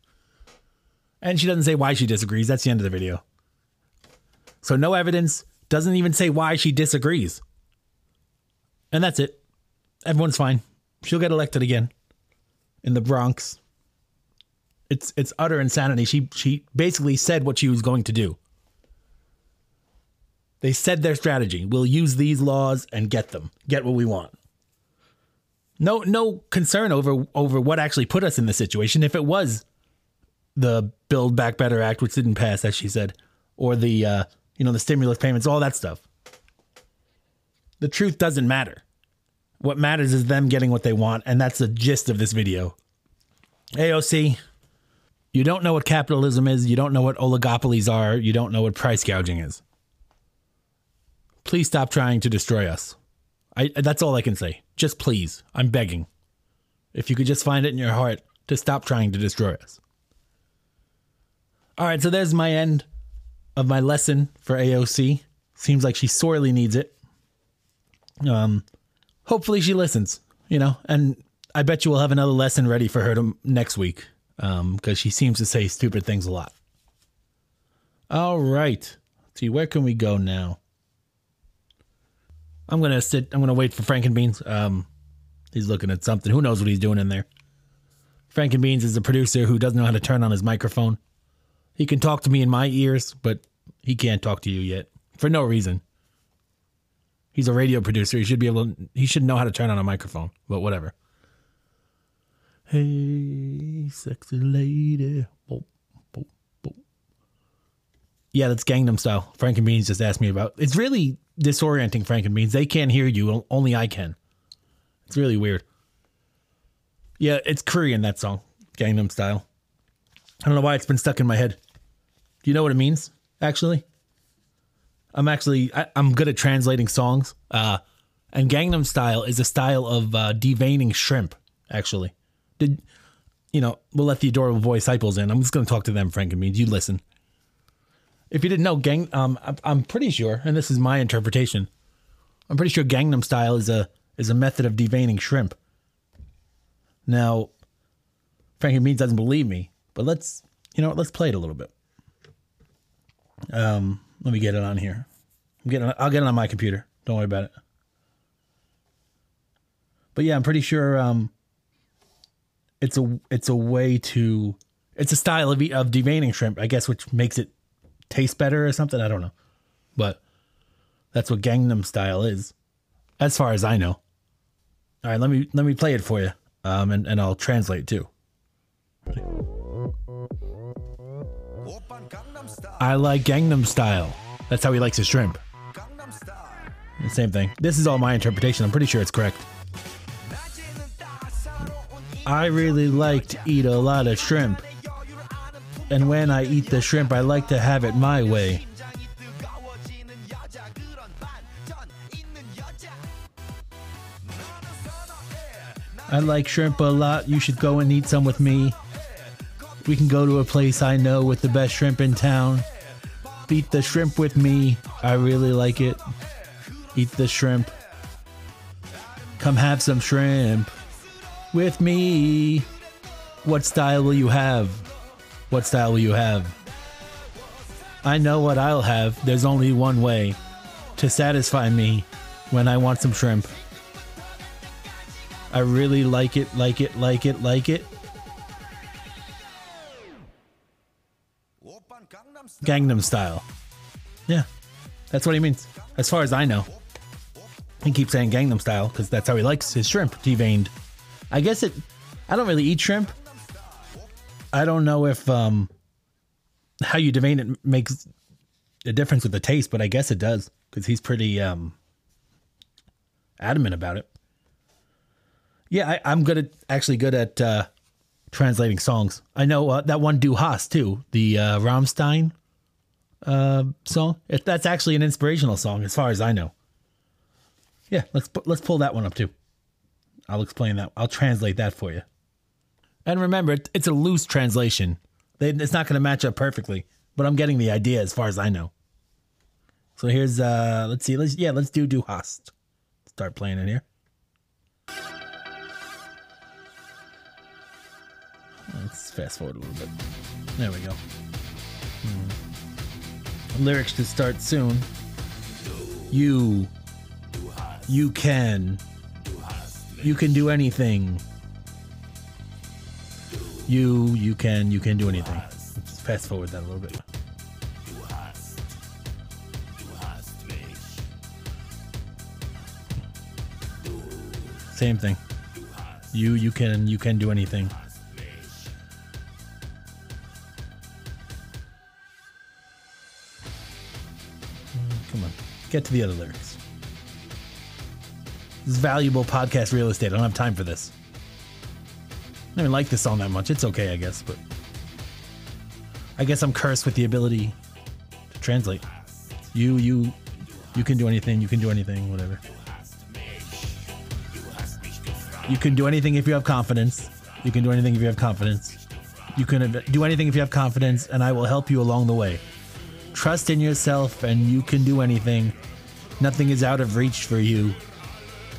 And she doesn't say why she disagrees. That's the end of the video. So, no evidence, doesn't even say why she disagrees. And that's it. Everyone's fine. She'll get elected again in the Bronx. It's it's utter insanity. She she basically said what she was going to do. They said their strategy. We'll use these laws and get them. Get what we want. No no concern over over what actually put us in this situation. If it was the Build Back Better Act, which didn't pass, as she said, or the uh, you know the stimulus payments, all that stuff. The truth doesn't matter. What matters is them getting what they want, and that's the gist of this video. AOC, you don't know what capitalism is. You don't know what oligopolies are. You don't know what price gouging is. Please stop trying to destroy us. I that's all I can say. Just please. I'm begging. If you could just find it in your heart to stop trying to destroy us. All right, so there's my end of my lesson for AOC. Seems like she sorely needs it. Um hopefully she listens, you know, and I bet you we'll have another lesson ready for her to, next week um because she seems to say stupid things a lot. All right. Let's see where can we go now? I'm gonna sit. I'm gonna wait for Frank and Beans. Um, he's looking at something. Who knows what he's doing in there? Frank and Beans is a producer who doesn't know how to turn on his microphone. He can talk to me in my ears, but he can't talk to you yet for no reason. He's a radio producer. He should be able. To, he should know how to turn on a microphone. But whatever. Hey, sexy lady. Yeah, that's Gangnam Style. Frank and Beans just asked me about. It's really disorienting, Frank and Beans. They can't hear you. Only I can. It's really weird. Yeah, it's Korean, that song. Gangnam Style. I don't know why it's been stuck in my head. Do you know what it means, actually? I'm actually, I, I'm good at translating songs. Uh, and Gangnam Style is a style of uh, deveining shrimp, actually. Did, you know, we'll let the adorable boy disciples in. I'm just to talk to them, Frankenbeans. You listen. If you didn't know, gang, um, I'm- I'm pretty sure, and this is my interpretation. I'm pretty sure Gangnam Style is a is a method of deveining shrimp. Now, Frankie Beans doesn't believe me, but let's you know what, let's play it a little bit. Um, let me get it on here. I'm getting, I'll get it on my computer. Don't worry about it. But yeah, I'm pretty sure um, it's a it's a way to it's a style of of deveining shrimp, I guess, which makes it taste better or something. I don't know, but that's what Gangnam Style is, as far as I know. All right, let me let me play it for you, um, and and I'll translate too. I like Gangnam Style. That's how he likes his shrimp. Same thing. This is all my interpretation. I'm pretty sure it's correct. I really like to eat a lot of shrimp. And when I eat the shrimp, I like to have it my way. I like shrimp a lot. You should go and eat some with me. We can go to a place I know with the best shrimp in town. Eat the shrimp with me. I really like it. Eat the shrimp. Come have some shrimp with me. What style will you have? What style will you have? I know what I'll have. There's only one way to satisfy me when I want some shrimp. I really like it, like it, like it, like it. Gangnam style. Yeah, that's what he means, as far as I know. He keeps saying Gangnam Style because that's how he likes his shrimp deveined. I guess it. I don't really eat shrimp. I don't know if um how you devein it makes a difference with the taste, but I guess it does because he's pretty um adamant about it. Yeah, I, I'm good at actually good at uh, translating songs. I know uh, that one Du Hast too, the uh, Rammstein uh, song. It, that's actually an inspirational song, as far as I know. Yeah, let's let's pull that one up too. I'll explain that. I'll translate that for you. And remember, it's a loose translation. It's not going to match up perfectly, but I'm getting the idea as far as I know. So here's uh let's see, let's yeah, let's do Du Hast. Start playing it here. Let's fast forward a little bit. There we go. Hmm. Lyrics to start soon. You. You can. You can do anything. You. You can. You can do anything. Let's fast forward that a little bit. Same thing. You. You can. You can do anything. Mm, come on. Get to the other lyrics. This is valuable podcast real estate. I don't have time for this. I don't even like this song that much. It's okay, I guess, but I guess I'm cursed with the ability to translate. You, you, you can do anything. You can do anything. Whatever. You can do anything if you have confidence. You can do anything if you have confidence. You can do anything if you have confidence, and I will help you along the way. Trust in yourself, and you can do anything. Nothing is out of reach for you.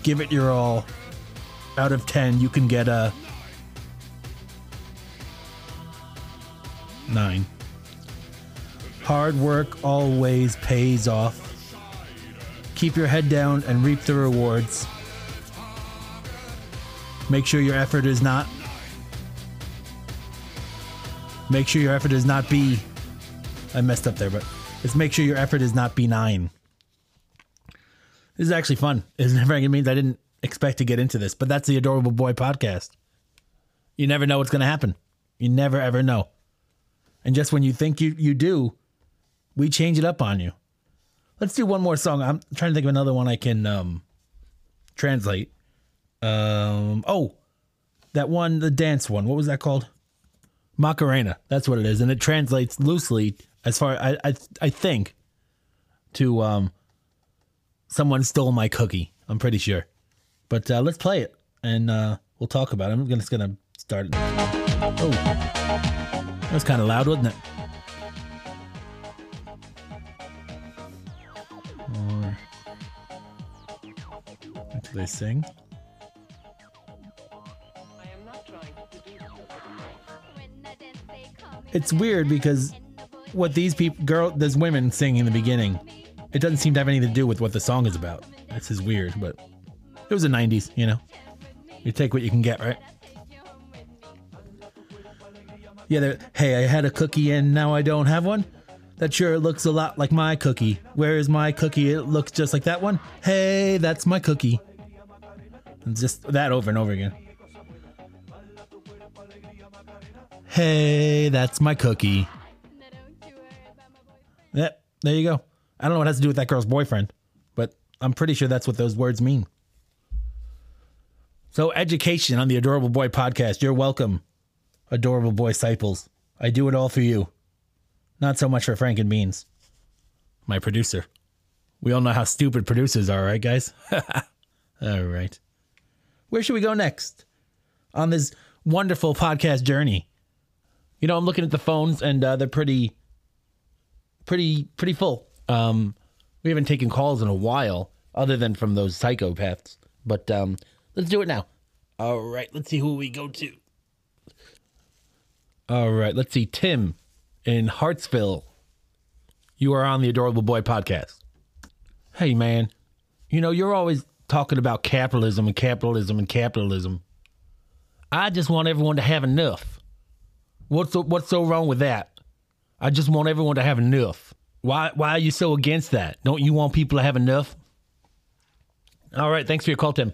Give it your all. Out of 10, you can get a 9. Hard work always pays off. Keep your head down and reap the rewards. Make sure your effort is not. Make sure your effort is not B. I messed up there, but let's make sure your effort is not B9. This is actually fun. It's *laughs* never? It means I didn't expect to get into this, but that's the Adorable Boy podcast. You never know what's going to happen. You never, ever know. And just when you think you, you do, we change it up on you. Let's do one more song. I'm trying to think of another one I can um, translate. Um, oh, that one, the dance one. What was that called? Macarena. That's what it is, and it translates loosely as far I I, I think to um someone stole my cookie. I'm pretty sure, but uh, let's play it and uh, we'll talk about it. I'm just gonna start. Oh, that was kind of loud, wasn't it? Or do they sing? It's weird because what these people, girl, there's women singing in the beginning. It doesn't seem to have anything to do with what the song is about. This is weird, but it was the 90s, you know? You take what you can get, right? Yeah, hey, I had a cookie and now I don't have one. That sure looks a lot like my cookie. Where is my cookie? It looks just like that one. Hey, that's my cookie. And just that over and over again. Hey, that's my cookie. Yep, there you go. I don't know what has to do with that girl's boyfriend, but I'm pretty sure that's what those words mean. So, education on the Adorable Boy podcast. You're welcome, Adorable Boy disciples. I do it all for you. Not so much for Frank and Beans, my producer. We all know how stupid producers are, right, guys? *laughs* all right. Where should we go next on this wonderful podcast journey? You know, I'm looking at the phones and uh, they're pretty, pretty, pretty full. Um, we haven't taken calls in a while, other than from those psychopaths. But um, let's do it now. All right, let's see who we go to. All right, let's see Tim in Hartsville. You are on the Adorable Boy podcast. Hey, man, you know you're always talking about capitalism and capitalism and capitalism. I just want everyone to have enough. What's so, what's so wrong with that? I just want everyone to have enough. Why why are you so against that? Don't you want people to have enough? All right. Thanks for your call, Tim.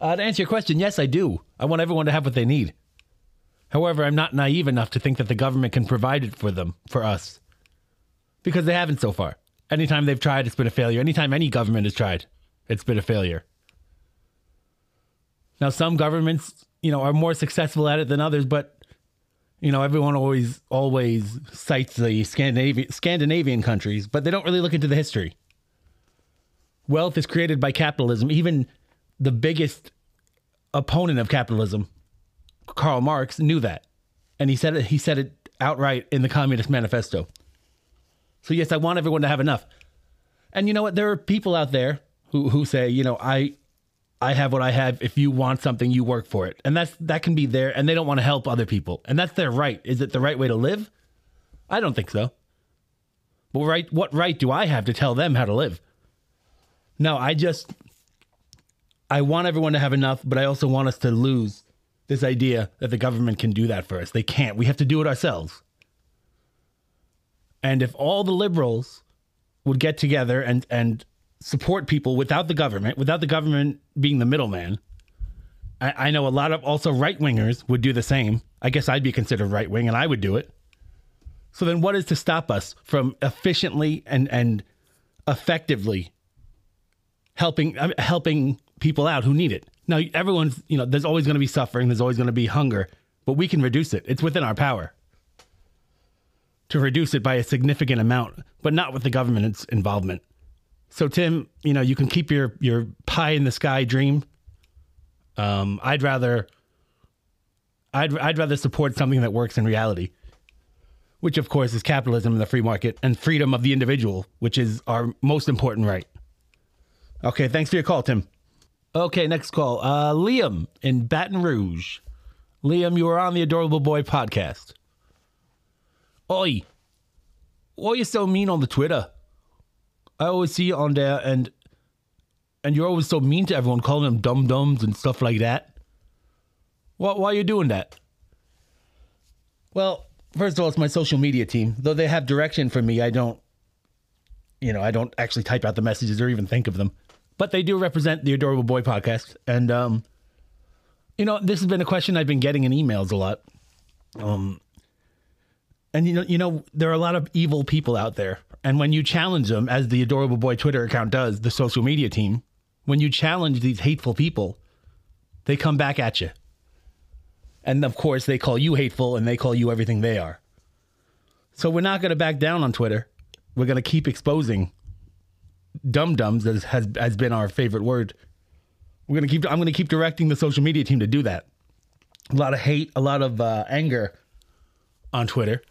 Uh, to answer your question, yes, I do. I want everyone to have what they need. However, I'm not naive enough to think that the government can provide it for them, for us, because they haven't so far. Anytime they've tried, it's been a failure. Anytime any government has tried, it's been a failure. Now, some governments, you know, are more successful at it than others, but you know, everyone always always cites the Scandinavian Scandinavian countries, but they don't really look into the history. Wealth is created by capitalism. Even the biggest opponent of capitalism, Karl Marx, knew that, and he said it. He said it outright in the Communist Manifesto. So yes, I want everyone to have enough. And you know what? There are people out there who who say, you know, I I have what I have. If you want something, you work for it. And that's that can be there and they don't want to help other people. And that's their right. Is it the right way to live? I don't think so. But right what right do I have to tell them how to live? No, I just I want everyone to have enough, but I also want us to lose this idea that the government can do that for us. They can't. We have to do it ourselves. And if all the liberals would get together and and support people without the government, without the government being the middleman. I, I know a lot of also right wingers would do the same. I guess I'd be considered right wing and I would do it. So then what is to stop us from efficiently and, and effectively helping uh, helping people out who need it? Now everyone's, you know, there's always going to be suffering, there's always going to be hunger, but we can reduce it. It's within our power to reduce it by a significant amount, but not with the government's involvement. So Tim, you know, you can keep your your pie in the sky dream. Um, I'd rather I'd I'd rather support something that works in reality, which of course is capitalism and the free market and freedom of the individual, which is our most important right. Okay, thanks for your call, Tim. Okay, next call. Uh, Liam in Baton Rouge. Liam, you are on the Adorable Boy podcast. Oi, why are you so mean on the Twitter? I always see you on there, and and you're always so mean to everyone, calling them dum dums and stuff like that. Why, why are you doing that? Well, first of all, it's my social media team. Though they have direction for me, I don't, you know, I don't actually type out the messages or even think of them. But they do represent the Adorable Boy podcast, and um, you know, this has been a question I've been getting in emails a lot. Um, and you know, you know, there are a lot of evil people out there and when you challenge them, as the Adorable Boy Twitter account does, the social media team, when you challenge these hateful people, they come back at you. And of course, they call you hateful and they call you everything they are. So we're not going to back down on Twitter. We're going to keep exposing dum dums, as has, has been our favorite word. We're to keep, I'm to keep directing the social media team to do that. A lot of hate, a lot of uh, anger on Twitter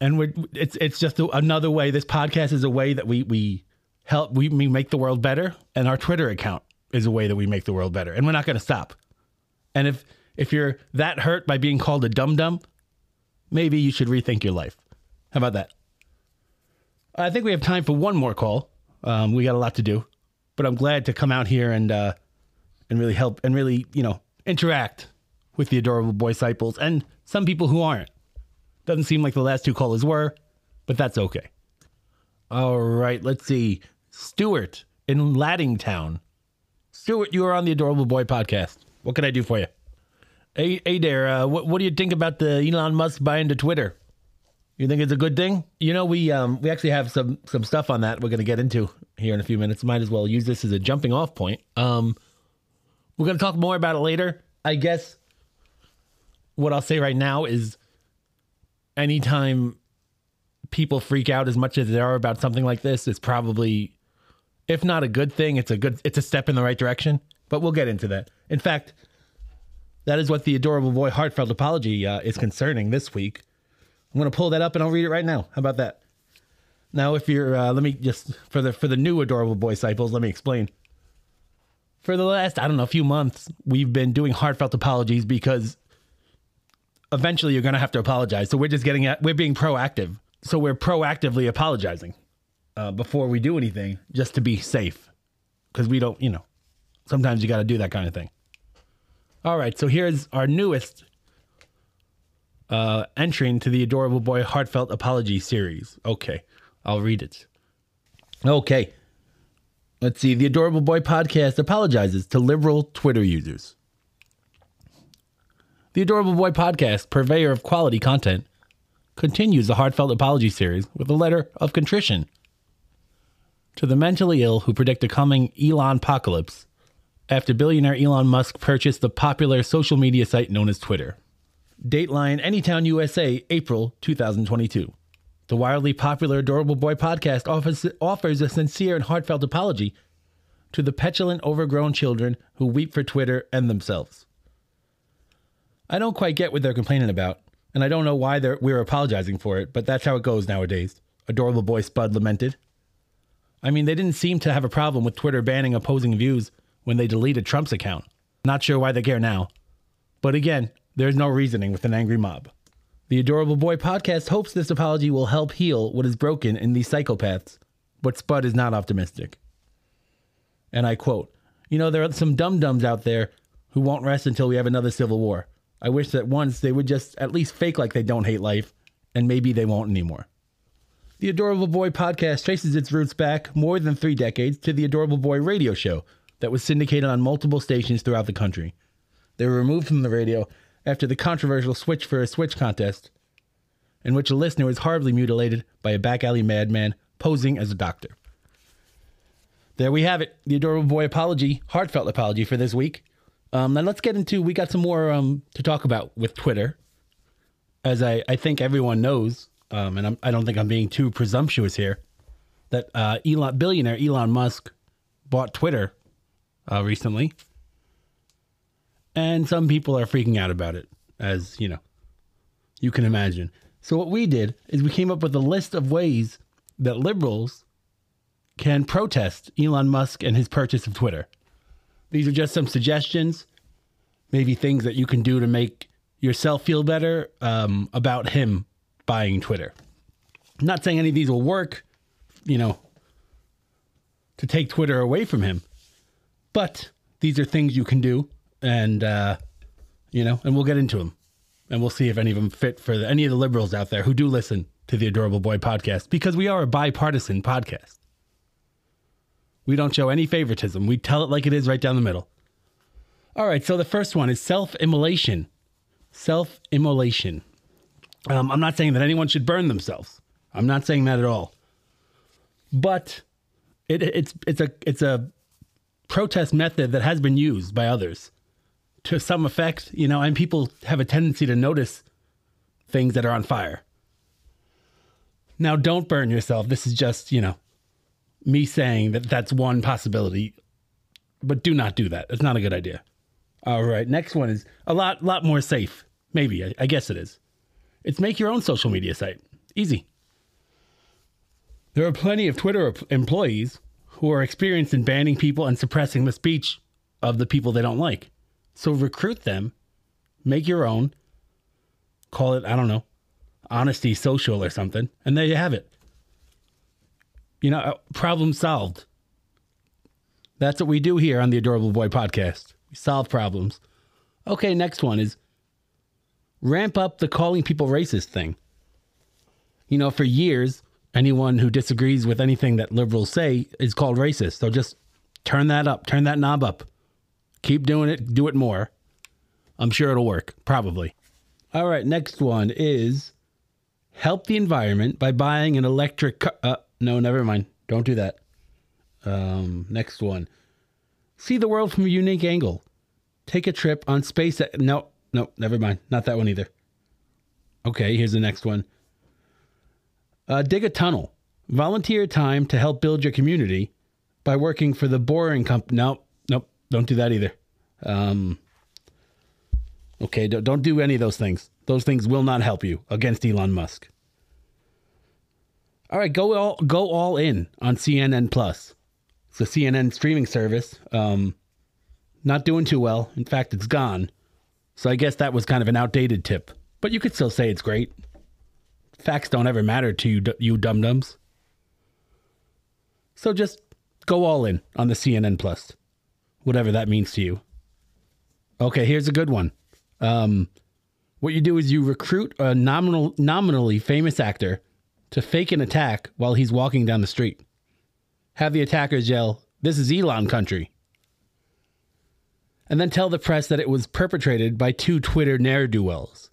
and we're it's it's just another way. This podcast is a way that we we help we, we make the world better, and our Twitter account is a way that we make the world better, and we're not to stop. And if if you're that hurt by being called a dum dum, maybe you should rethink your life. How about that? I think we have time for one more call. Um, we got a lot to do, but I'm glad to come out here and uh, and really help and really you know interact with the adorable boy disciples and some people who aren't. Doesn't seem like the last two callers were, but that's okay. All right, let's see. Stuart in Lattingtown. Stuart, you are on the Adorable Boy podcast. What can I do for you? Hey, hey there. Uh, what, what do you think about the Elon Musk buying to Twitter? You think it's a good thing? You know, we um we actually have some some stuff on that we're going to get into here in a few minutes. Might as well use this as a jumping off point. Um, we're going to talk more about it later. I guess what I'll say right now is anytime people freak out as much as they are about something like this, it's probably, if not a good thing, it's a good, it's a step in the right direction. But we'll get into that. In fact, that is what the adorable boy heartfelt apology uh, is concerning this week. I'm going to pull that up and I'll read it right now. How about that? Now, if you're, uh, let me just for the for the new adorable boy disciples, let me explain. For the last, I don't know, a few months, we've been doing heartfelt apologies because eventually you're going to have to apologize. So we're just getting at, we're being proactive. So we're proactively apologizing uh, before we do anything just to be safe. Because we don't, you know, sometimes you got to do that kind of thing. All right. So here's our newest uh, entry into the Adorable Boy Heartfelt Apology series. Okay. I'll read it. Okay. Let's see. The Adorable Boy podcast apologizes to liberal Twitter users. The Adorable Boy podcast, purveyor of quality content, continues the heartfelt apology series with a letter of contrition to the mentally ill who predict a coming Elon apocalypse after billionaire Elon Musk purchased the popular social media site known as Twitter. Dateline Anytown USA, April 2022. The wildly popular Adorable Boy podcast offers, offers a sincere and heartfelt apology to the petulant, overgrown children who weep for Twitter and themselves. I don't quite get what they're complaining about, and I don't know why we're apologizing for it, but that's how it goes nowadays. Adorable Boy Spud lamented. I mean, they didn't seem to have a problem with Twitter banning opposing views when they deleted Trump's account. Not sure why they care now. But again, there's no reasoning with an angry mob. The Adorable Boy podcast hopes this apology will help heal what is broken in these psychopaths, but Spud is not optimistic. And I quote, You know, there are some dum dums out there who won't rest until we have another civil war. I wish that once they would just at least fake like they don't hate life, and maybe they won't anymore. The Adorable Boy podcast traces its roots back more than three decades to the Adorable Boy radio show that was syndicated on multiple stations throughout the country. They were removed from the radio after the controversial Switch for a Switch contest, in which a listener was horribly mutilated by a back alley madman posing as a doctor. There we have it, the Adorable Boy apology, heartfelt apology for this week. Um, now let's get into, we got some more um, to talk about with Twitter. As I, I think everyone knows, um, and I'm, I do not think I'm being too presumptuous here, that uh, Elon, billionaire Elon Musk bought Twitter uh, recently. And some people are freaking out about it, as you know, you can imagine. So, what we did is we came up with a list of ways that liberals can protest Elon Musk and his purchase of Twitter. These are just some suggestions, maybe things that you can do to make yourself feel better um, about him buying Twitter. I'm not saying any of these will work, you know, to take Twitter away from him, but these are things you can do, and uh, you know, and we'll get into them, and we'll see if any of them fit for the, any of the liberals out there who do listen to the Adorable Boy podcast, because we are a bipartisan podcast. We don't show any favoritism. We tell it like it is, right down the middle. All right, so the first one is self-immolation. Self-immolation. Um, I'm not saying that anyone should burn themselves. I'm not saying that at all. But it, it's it's a it's a protest method that has been used by others to some effect, you know, and people have a tendency to notice things that are on fire. Now, don't burn yourself. This is just, you know, me saying that that's one possibility, but do not do that. It's not a good idea. All right, next one is a lot, lot more safe. Maybe I, I guess it is. It's make your own social media site. Easy. There are plenty of Twitter employees who are experienced in banning people and suppressing the speech of the people they don't like. So recruit them, make your own, call it, I don't know, honesty social or something, and there you have it. You know, uh, problem solved. That's what we do here on the Adorable Boy podcast. We solve problems. Okay, next one is ramp up the calling people racist thing. You know, for years, anyone who disagrees with anything that liberals say is called racist. So just turn that up, turn that knob up. Keep doing it, do it more. I'm sure it'll work, probably. All right, next one is help the environment by buying an electric car. Uh, no, never mind. Don't do that. Um, next one. See the world from a unique angle. Take a trip on space. No, no, never mind. Not that one either. Okay, here's the next one. Uh, dig a tunnel. Volunteer time to help build your community by working for the boring company. Nope, don't do that either. Um, okay, don't, don't do any of those things. Those things will not help you against Elon Musk. All right, go all go all in on CNN Plus. It's a CNN streaming service. Um, not doing too well. In fact, it's gone. So I guess that was kind of an outdated tip, but you could still say it's great. Facts don't ever matter to you, you dum dums. So just go all in on the CNN Plus, whatever that means to you. Okay, here's a good one. Um, what you do is you recruit a nominal, nominally famous actor to fake an attack while he's walking down the street. Have the attackers yell, This is Elon country. And then tell the press that it was perpetrated by two Twitter ne'er do wells.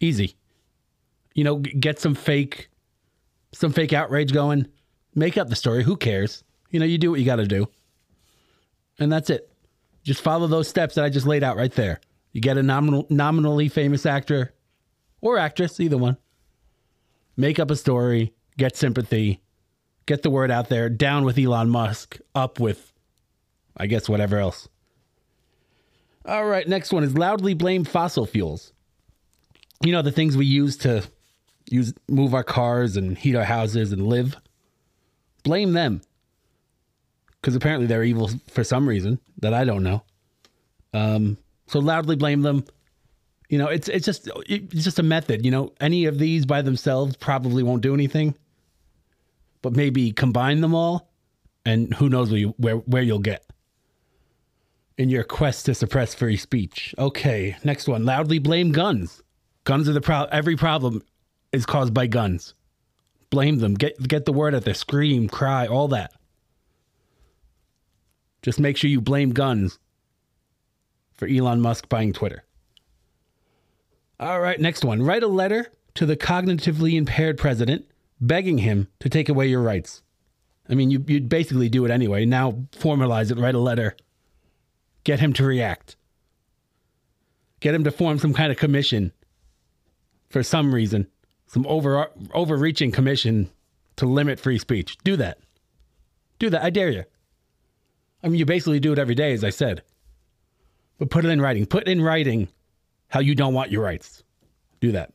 Easy. You know, get some fake, some fake outrage going. Make up the story. Who cares? You know, you do what you got to do, and that's it. Just follow those steps that I just laid out right there. You get a nominal, nominally famous actor or actress, either one. Make up a story, get sympathy, get the word out there. Down with Elon Musk, up with, I guess, whatever else. All right, next one is loudly blame fossil fuels. You know, the things we use to use move our cars and heat our houses and live. Blame them. Because apparently they're evil for some reason that I don't know. Um, so loudly blame them. You know, it's it's just it's just a method. You know, any of these by themselves probably won't do anything. But maybe combine them all, and who knows where you, where where you'll get in your quest to suppress free speech. Okay, next one. Loudly blame guns. Guns are the problem. Every problem is caused by guns. Blame them. Get get the word out there. Scream, cry, all that. Just make sure you blame guns for Elon Musk buying Twitter. All right, next one. Write a letter to the cognitively impaired president begging him to take away your rights. I mean, you, you'd basically do it anyway. Now formalize it, write a letter, get him to react, get him to form some kind of commission for some reason, some over overreaching commission to limit free speech. Do that. Do that. I dare you. I mean, you basically do it every day, as I said. But put it in writing. Put in writing how you don't want your rights. Do that.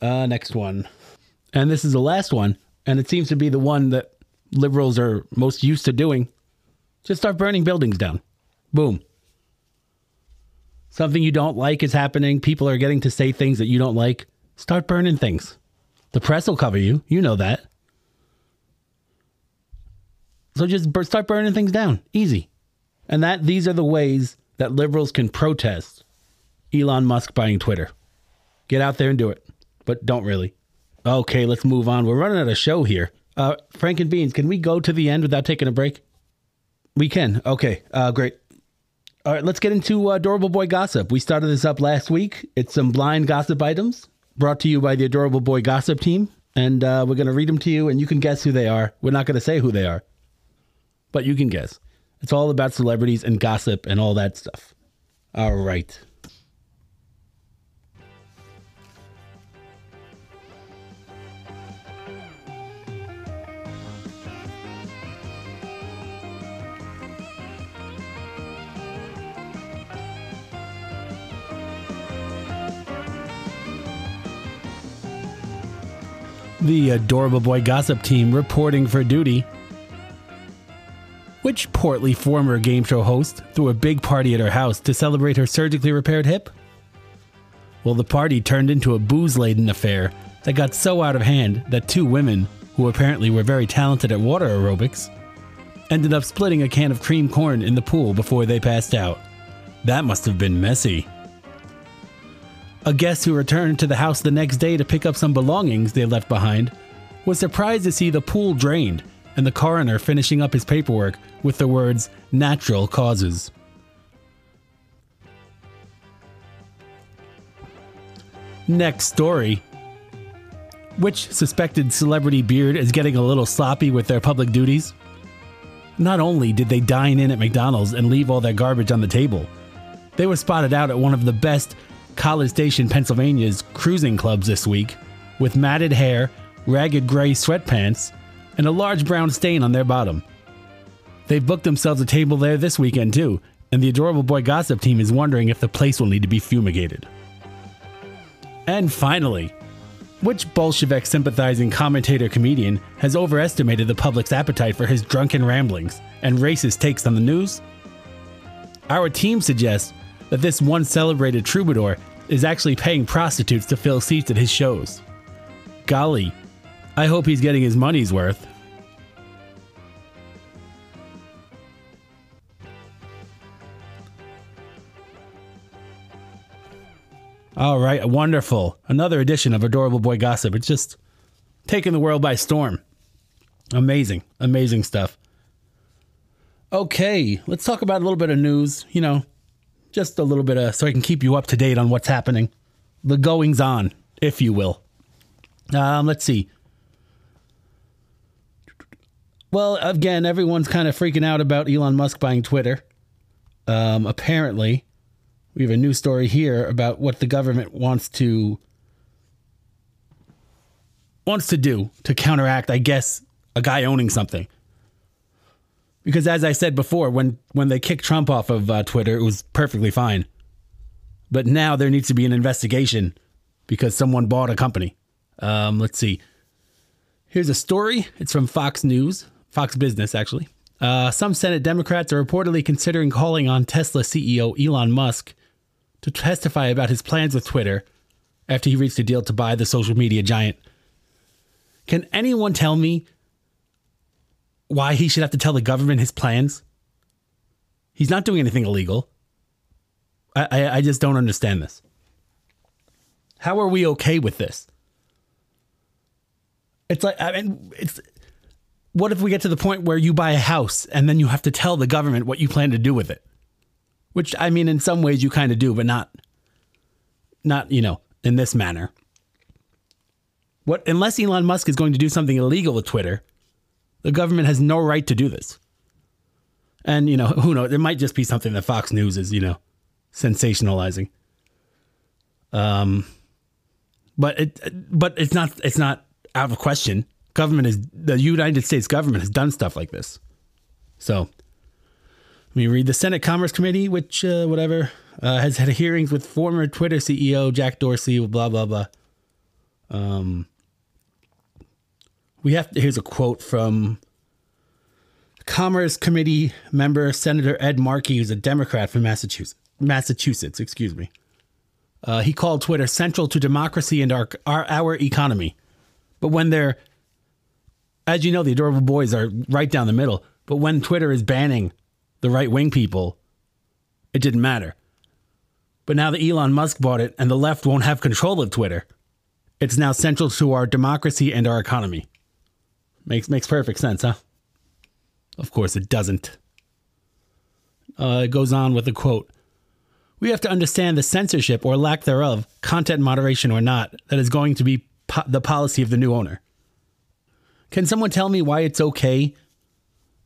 Uh, next one. And this is the last one. And it seems to be the one that liberals are most used to doing. Just start burning buildings down. Boom. Something you don't like is happening. People are getting to say things that you don't like. Start burning things. The press will cover you. You know that. So just start burning things down. Easy. And that these are the ways that liberals can protest Elon Musk buying Twitter. Get out there and do it, but don't really. Okay, let's move on. We're running out of show here. Uh, Frank and Beans, can we go to the end without taking a break? We can. Okay, uh, great. All right, let's get into uh, Adorable Boy Gossip. We started this up last week. It's some blind gossip items brought to you by the Adorable Boy Gossip team. And uh, we're going to read them to you, and you can guess who they are. We're not going to say who they are, but you can guess. It's all about celebrities and gossip and all that stuff. All right. The Adorable Boy Gossip team reporting for duty. Which portly former game show host threw a big party at her house to celebrate her surgically repaired hip? Well, the party turned into a booze laden affair that got so out of hand that two women, who apparently were very talented at water aerobics, ended up splitting a can of cream corn in the pool before they passed out. That must have been messy. A guest who returned to the house the next day to pick up some belongings they left behind was surprised to see the pool drained and the coroner finishing up his paperwork with the words natural causes. Next story. Which suspected celebrity beard is getting a little sloppy with their public duties? Not only did they dine in at McDonald's and leave all their garbage on the table, they were spotted out at one of the best College Station, Pennsylvania's cruising clubs this week with matted hair, ragged gray sweatpants, and a large brown stain on their bottom. They've booked themselves a table there this weekend too, and the Adorable Boy Gossip team is wondering if the place will need to be fumigated. And finally, which Bolshevik sympathizing commentator comedian has overestimated the public's appetite for his drunken ramblings and racist takes on the news? Our team suggests that this one celebrated troubadour is actually paying prostitutes to fill seats at his shows. Golly, I hope he's getting his money's worth. All right, wonderful. Another edition of Adorable Boy Gossip. It's just taking the world by storm. Amazing, amazing stuff. Okay, let's talk about a little bit of news. You know, just a little bit of so I can keep you up to date on what's happening, the goings on, if you will. Um, let's see. Well, again, everyone's kind of freaking out about Elon Musk buying Twitter. Um, apparently, we have a new story here about what the government wants to wants to do to counteract, I guess, a guy owning something. Because as I said before, when when they kicked Trump off of uh, Twitter, it was perfectly fine. But now there needs to be an investigation because someone bought a company. Um, let's see. Here's a story. It's from Fox News, Fox Business, actually. Uh, some Senate Democrats are reportedly considering calling on Tesla CEO Elon Musk to testify about his plans with Twitter after he reached a deal to buy the social media giant. Can anyone tell me why he should have to tell the government his plans? He's not doing anything illegal. I, I, I just don't understand this. How are we okay with this? It's like I mean, it's what if we get to the point where you buy a house and then you have to tell the government what you plan to do with it? Which I mean, in some ways you kind of do, but not, not you know, in this manner. What unless Elon Musk is going to do something illegal with Twitter, the government has no right to do this. And you know, who knows? It might just be something that Fox News is, you know, sensationalizing. Um, but it, but it's not, it's not out of question. Government is the United States government has done stuff like this. So, let me read the Senate Commerce Committee, which uh, whatever uh, has had hearings with former Twitter CEO Jack Dorsey. Blah blah blah. Um, we have to, here's a quote from Commerce Committee member Senator Ed Markey, who's a Democrat from Massachusetts. Massachusetts, excuse me. Uh, he called Twitter central to democracy and our, our our economy. But when they're, as you know, the adorable boys are right down the middle. But when Twitter is banning the right wing people, it didn't matter. But now that Elon Musk bought it and the left won't have control of Twitter, it's now central to our democracy and our economy. Makes makes perfect sense, huh? Of course it doesn't. Uh, it goes on with a quote. We have to understand the censorship or lack thereof, content moderation or not, that is going to be po- the policy of the new owner. Can someone tell me why it's okay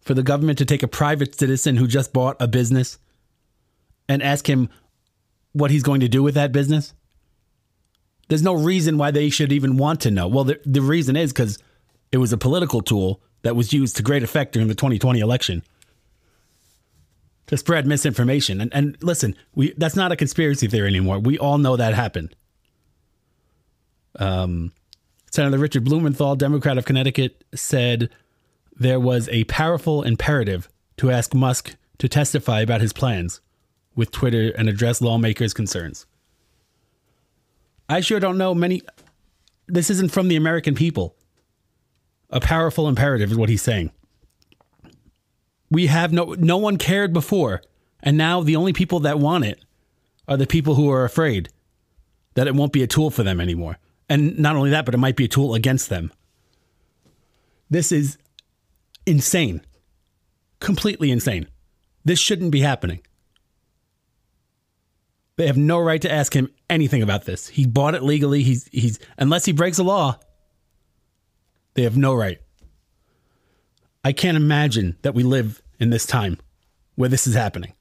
for the government to take a private citizen who just bought a business and ask him what he's going to do with that business? There's no reason why they should even want to know. Well, the, the reason is because it was a political tool that was used to great effect during the 2020 election to spread misinformation. And, and listen, we that's not a conspiracy theory anymore. We all know that happened. Um, Senator Richard Blumenthal, Democrat of Connecticut, said there was a powerful imperative to ask Musk to testify about his plans with Twitter and address lawmakers' concerns. I sure don't know many. This isn't from the American people. A powerful imperative is what he's saying. We have no no one cared before, and now the only people that want it are the people who are afraid that it won't be a tool for them anymore. And not only that, but it might be a tool against them. This is insane. Completely insane. This shouldn't be happening. They have no right to ask him anything about this. He bought it legally. He's he's unless he breaks the law, they have no right. I can't imagine that we live in this time where this is happening.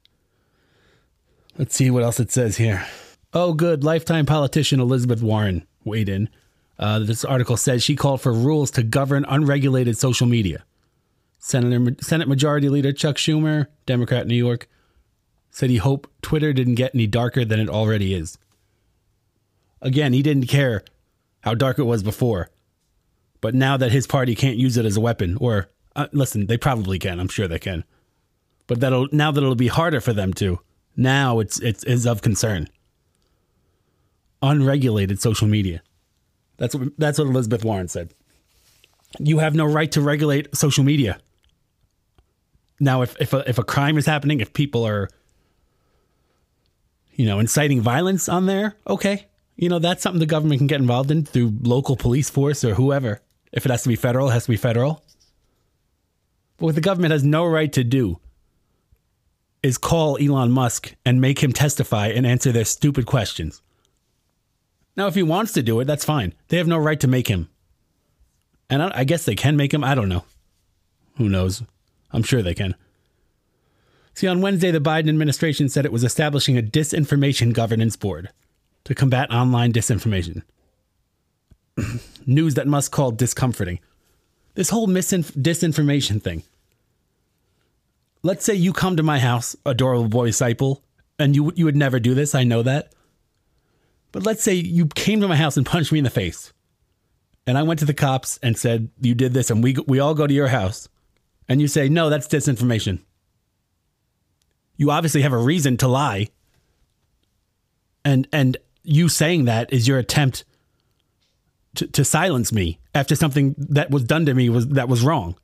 Let's see what else it says here. Oh, good. Lifetime politician Elizabeth Warren weighed in. Uh, this article says she called for rules to govern unregulated social media. Senator, Senate Majority Leader Chuck Schumer, Democrat, New York, said he hoped Twitter didn't get any darker than it already is. Again, he didn't care how dark it was before. But now that his party can't use it as a weapon, or uh, listen, they probably can. I'm sure they can. But that'll now that it'll be harder for them to. Now it's it's is of concern. Unregulated social media. That's what that's what Elizabeth Warren said. You have no right to regulate social media. Now, if if a, if a crime is happening, if people are, you know, inciting violence on there, okay, you know that's something the government can get involved in through local police force or whoever. If it has to be federal, it has to be federal. But what the government has no right to do is call Elon Musk and make him testify and answer their stupid questions. Now, if he wants to do it, that's fine. They have no right to make him. And I, I guess they can make him. I don't know. Who knows? I'm sure they can. See, on Wednesday, the Biden administration said it was establishing a disinformation governance board to combat online disinformation. *clears throat* News that Musk called discomforting. This whole misinf- disinformation thing. Let's say you come to my house, adorable boy disciple, and you you would never do this. I know that. But let's say you came to my house and punched me in the face, and I went to the cops and said you did this, and we we all go to your house, and you say no, that's disinformation. You obviously have a reason to lie, and and you saying that is your attempt to, to silence me after something that was done to me was that was wrong.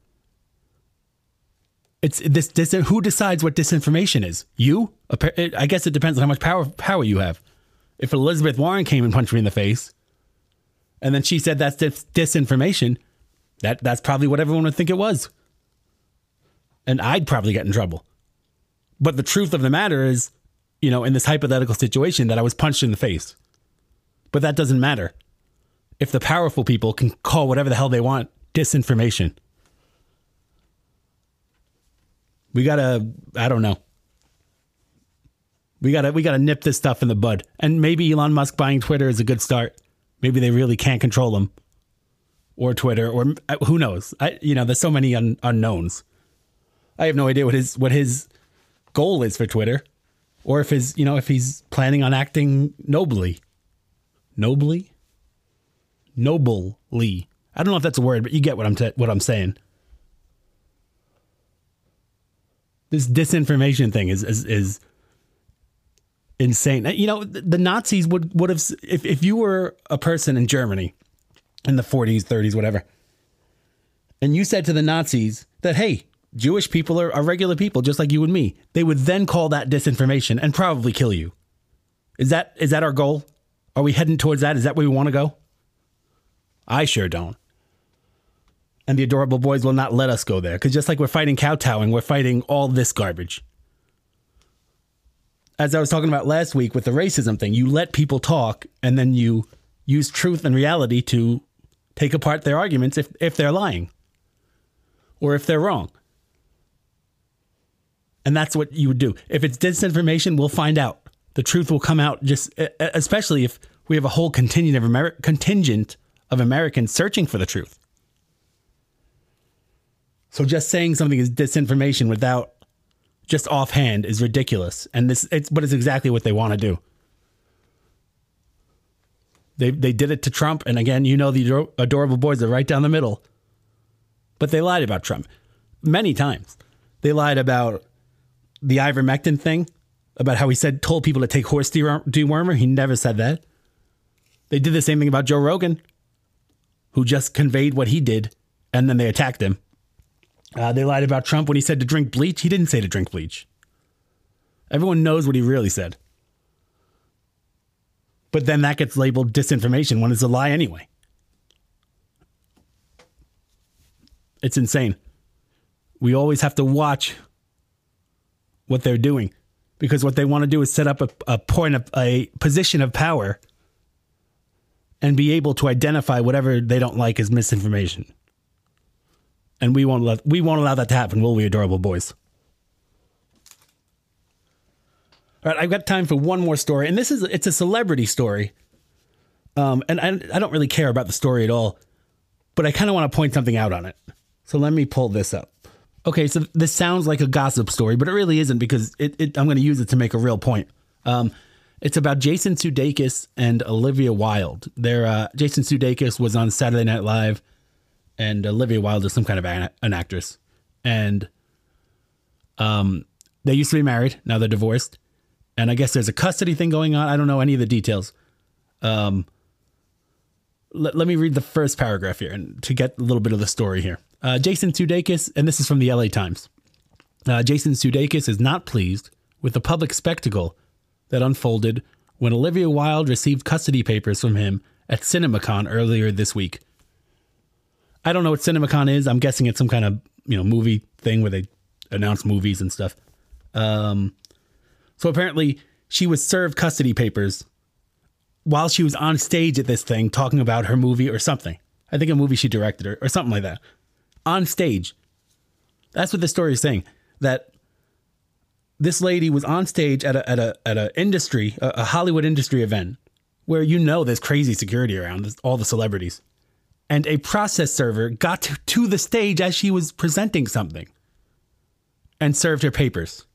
It's this, this who decides what disinformation is? You? I guess it depends on how much power power you have. If Elizabeth Warren came and punched me in the face, and then she said that's dis- disinformation, that that's probably what everyone would think it was. And I'd probably get in trouble. But the truth of the matter is, you know, in this hypothetical situation that I was punched in the face. But that doesn't matter. If the powerful people can call whatever the hell they want disinformation. We gotta, I don't know. We gotta, we gotta nip this stuff in the bud. And maybe Elon Musk buying Twitter is a good start. Maybe they really can't control him, or Twitter, or uh, who knows. I, you know, there's so many un, unknowns. I have no idea what his what his goal is for Twitter, or if his, you know, if he's planning on acting nobly, nobly, nobly. I don't know if that's a word, but you get what I'm t- what I'm saying. this disinformation thing is is, is insane. You know, the Nazis would would have if if you were a person in Germany in the 40s, 30s, whatever, and you said to the Nazis that hey, Jewish people are, are regular people just like you and me, they would then call that disinformation and probably kill you. Is that is that our goal? Are we heading towards that? Is that where we want to go? I sure don't and the adorable boys will not let us go there because just like we're fighting kowtowing, we're fighting all this garbage. As I was talking about last week with the racism thing, you let people talk and then you use truth and reality to take apart their arguments if, if they're lying or if they're wrong. And that's what you would do. If it's disinformation, we'll find out. The truth will come out just especially if we have a whole contingent of contingent of Americans searching for the truth. So just saying something is disinformation without just offhand is ridiculous. And this it's but it's exactly what they want to do. They they did it to Trump and again, you know the adorable boys are right down the middle. But they lied about Trump many times. They lied about the ivermectin thing, about how he said told people to take horse dewormer. He never said that. They did the same thing about Joe Rogan, who just conveyed what he did, and then they attacked him. Uh, they lied about Trump when he said to drink bleach. He didn't say to drink bleach. Everyone knows what he really said. But then that gets labeled disinformation when it's a lie anyway. It's insane. We always have to watch what they're doing because what they want to do is set up a, a point of a position of power and be able to identify whatever they don't like as misinformation and we won't let we won't allow that to happen, will we, adorable boys? All right, I've got time for one more story, and this is it's a celebrity story. Um, and I, I don't really care about the story at all, but I kind of want to point something out on it. So let me pull this up. Okay, so this sounds like a gossip story, but it really isn't because it, it I'm going to use it to make a real point. Um, it's about Jason Sudeikis and Olivia Wilde. There, uh, Jason Sudeikis was on Saturday Night Live and Olivia Wilde is some kind of an, an actress, and um, they used to be married. Now they're divorced, and I guess there's a custody thing going on. I don't know any of the details. Um, let, let me read the first paragraph here, and to get a little bit of the story here. Uh, Jason Sudeikis, and this is from the LA Times. Uh, Jason Sudeikis is not pleased with the public spectacle that unfolded when Olivia Wilde received custody papers from him at CinemaCon earlier this week. I don't know what CinemaCon is. I'm guessing it's some kind of you know movie thing where they announce movies and stuff. Um, so apparently, she was served custody papers while she was on stage at this thing talking about her movie or something. I think a movie she directed or, or something like that. On stage. That's what the story is saying. That this lady was on stage at a at a at a industry, a, a Hollywood industry event, where you know there's crazy security around all the celebrities. And a process server got to, the stage as she was presenting something and served her papers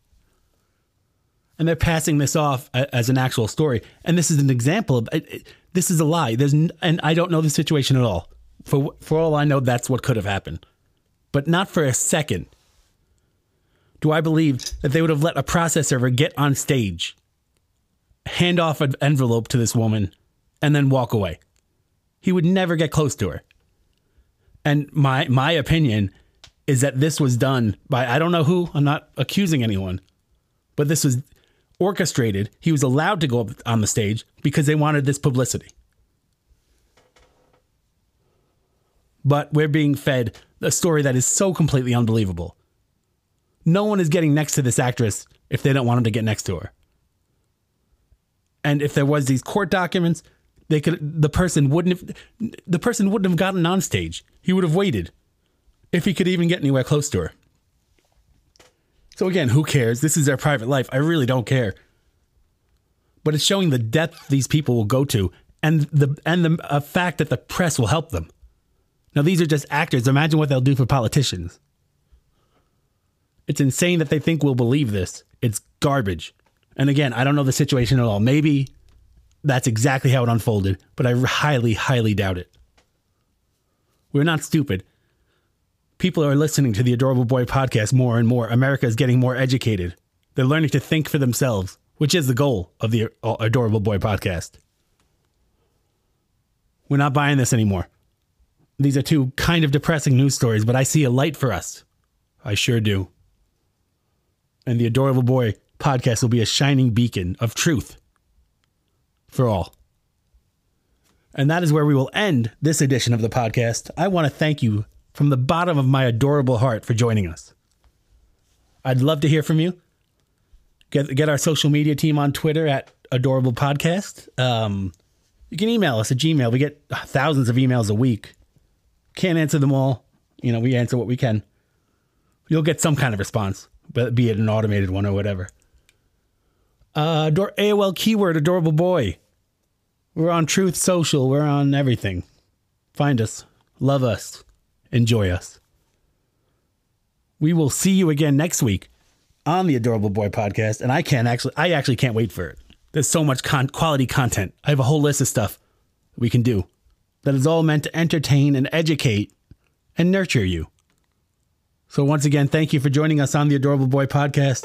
and they're passing this off uh, as an actual story. And this is an example of uh, uh, this is a lie. There's and I don't know the situation at all. For for all I know, that's what could have happened, but not for a second. Do I believe that they would have let a process server get on stage, hand off an envelope to this woman, and then walk away? He would never get close to her. And my my opinion is that this was done by I don't know who. I'm not accusing anyone, but this was orchestrated. He was allowed to go up on the stage because they wanted this publicity. But we're being fed a story that is so completely unbelievable. No one is getting next to this actress if they don't want him to get next to her. And if there was these court documents, they could the person wouldn't have the person wouldn't have gotten on stage. He would have waited if he could even get anywhere close to her. So again, who cares? This is their private life. I really don't care. But it's showing the depth these people will go to and the and the fact that the press will help them. Now these are just actors. Imagine what they'll do for politicians. It's insane that they think we'll believe this. It's garbage. And again, I don't know the situation at all. Maybe that's exactly how it unfolded, but I highly, highly doubt it. We're not stupid people are listening to the Adorable Boy podcast more and more. America is getting more educated. They're learning to think for themselves, which is the goal of the uh, Adorable Boy podcast. We're not buying this anymore. These are two kind of depressing news stories, but I see a light for us. I sure do. And the Adorable Boy podcast will be a shining beacon of truth for all. And that is where we will end this edition of the podcast. I want to thank you from the bottom of my adorable heart for joining us. I'd love to hear from you. Get get our social media team on Twitter at Adorable Podcast. Um, you can email us at Gmail. We get thousands of emails a week. Can't answer them all. You know, we answer what we can. You'll get some kind of response, but be it an automated one or whatever. Uh, AOL keyword adorable boy. We're on Truth Social. We're on everything. Find us. Love us enjoy us. We will see you again next week on the Adorable Boy podcast, and I can't actually, I actually can't wait for it. There's so much con- quality content. I have a whole list of stuff we can do that is all meant to entertain and educate and nurture you. So once again, thank you for joining us on the Adorable Boy podcast,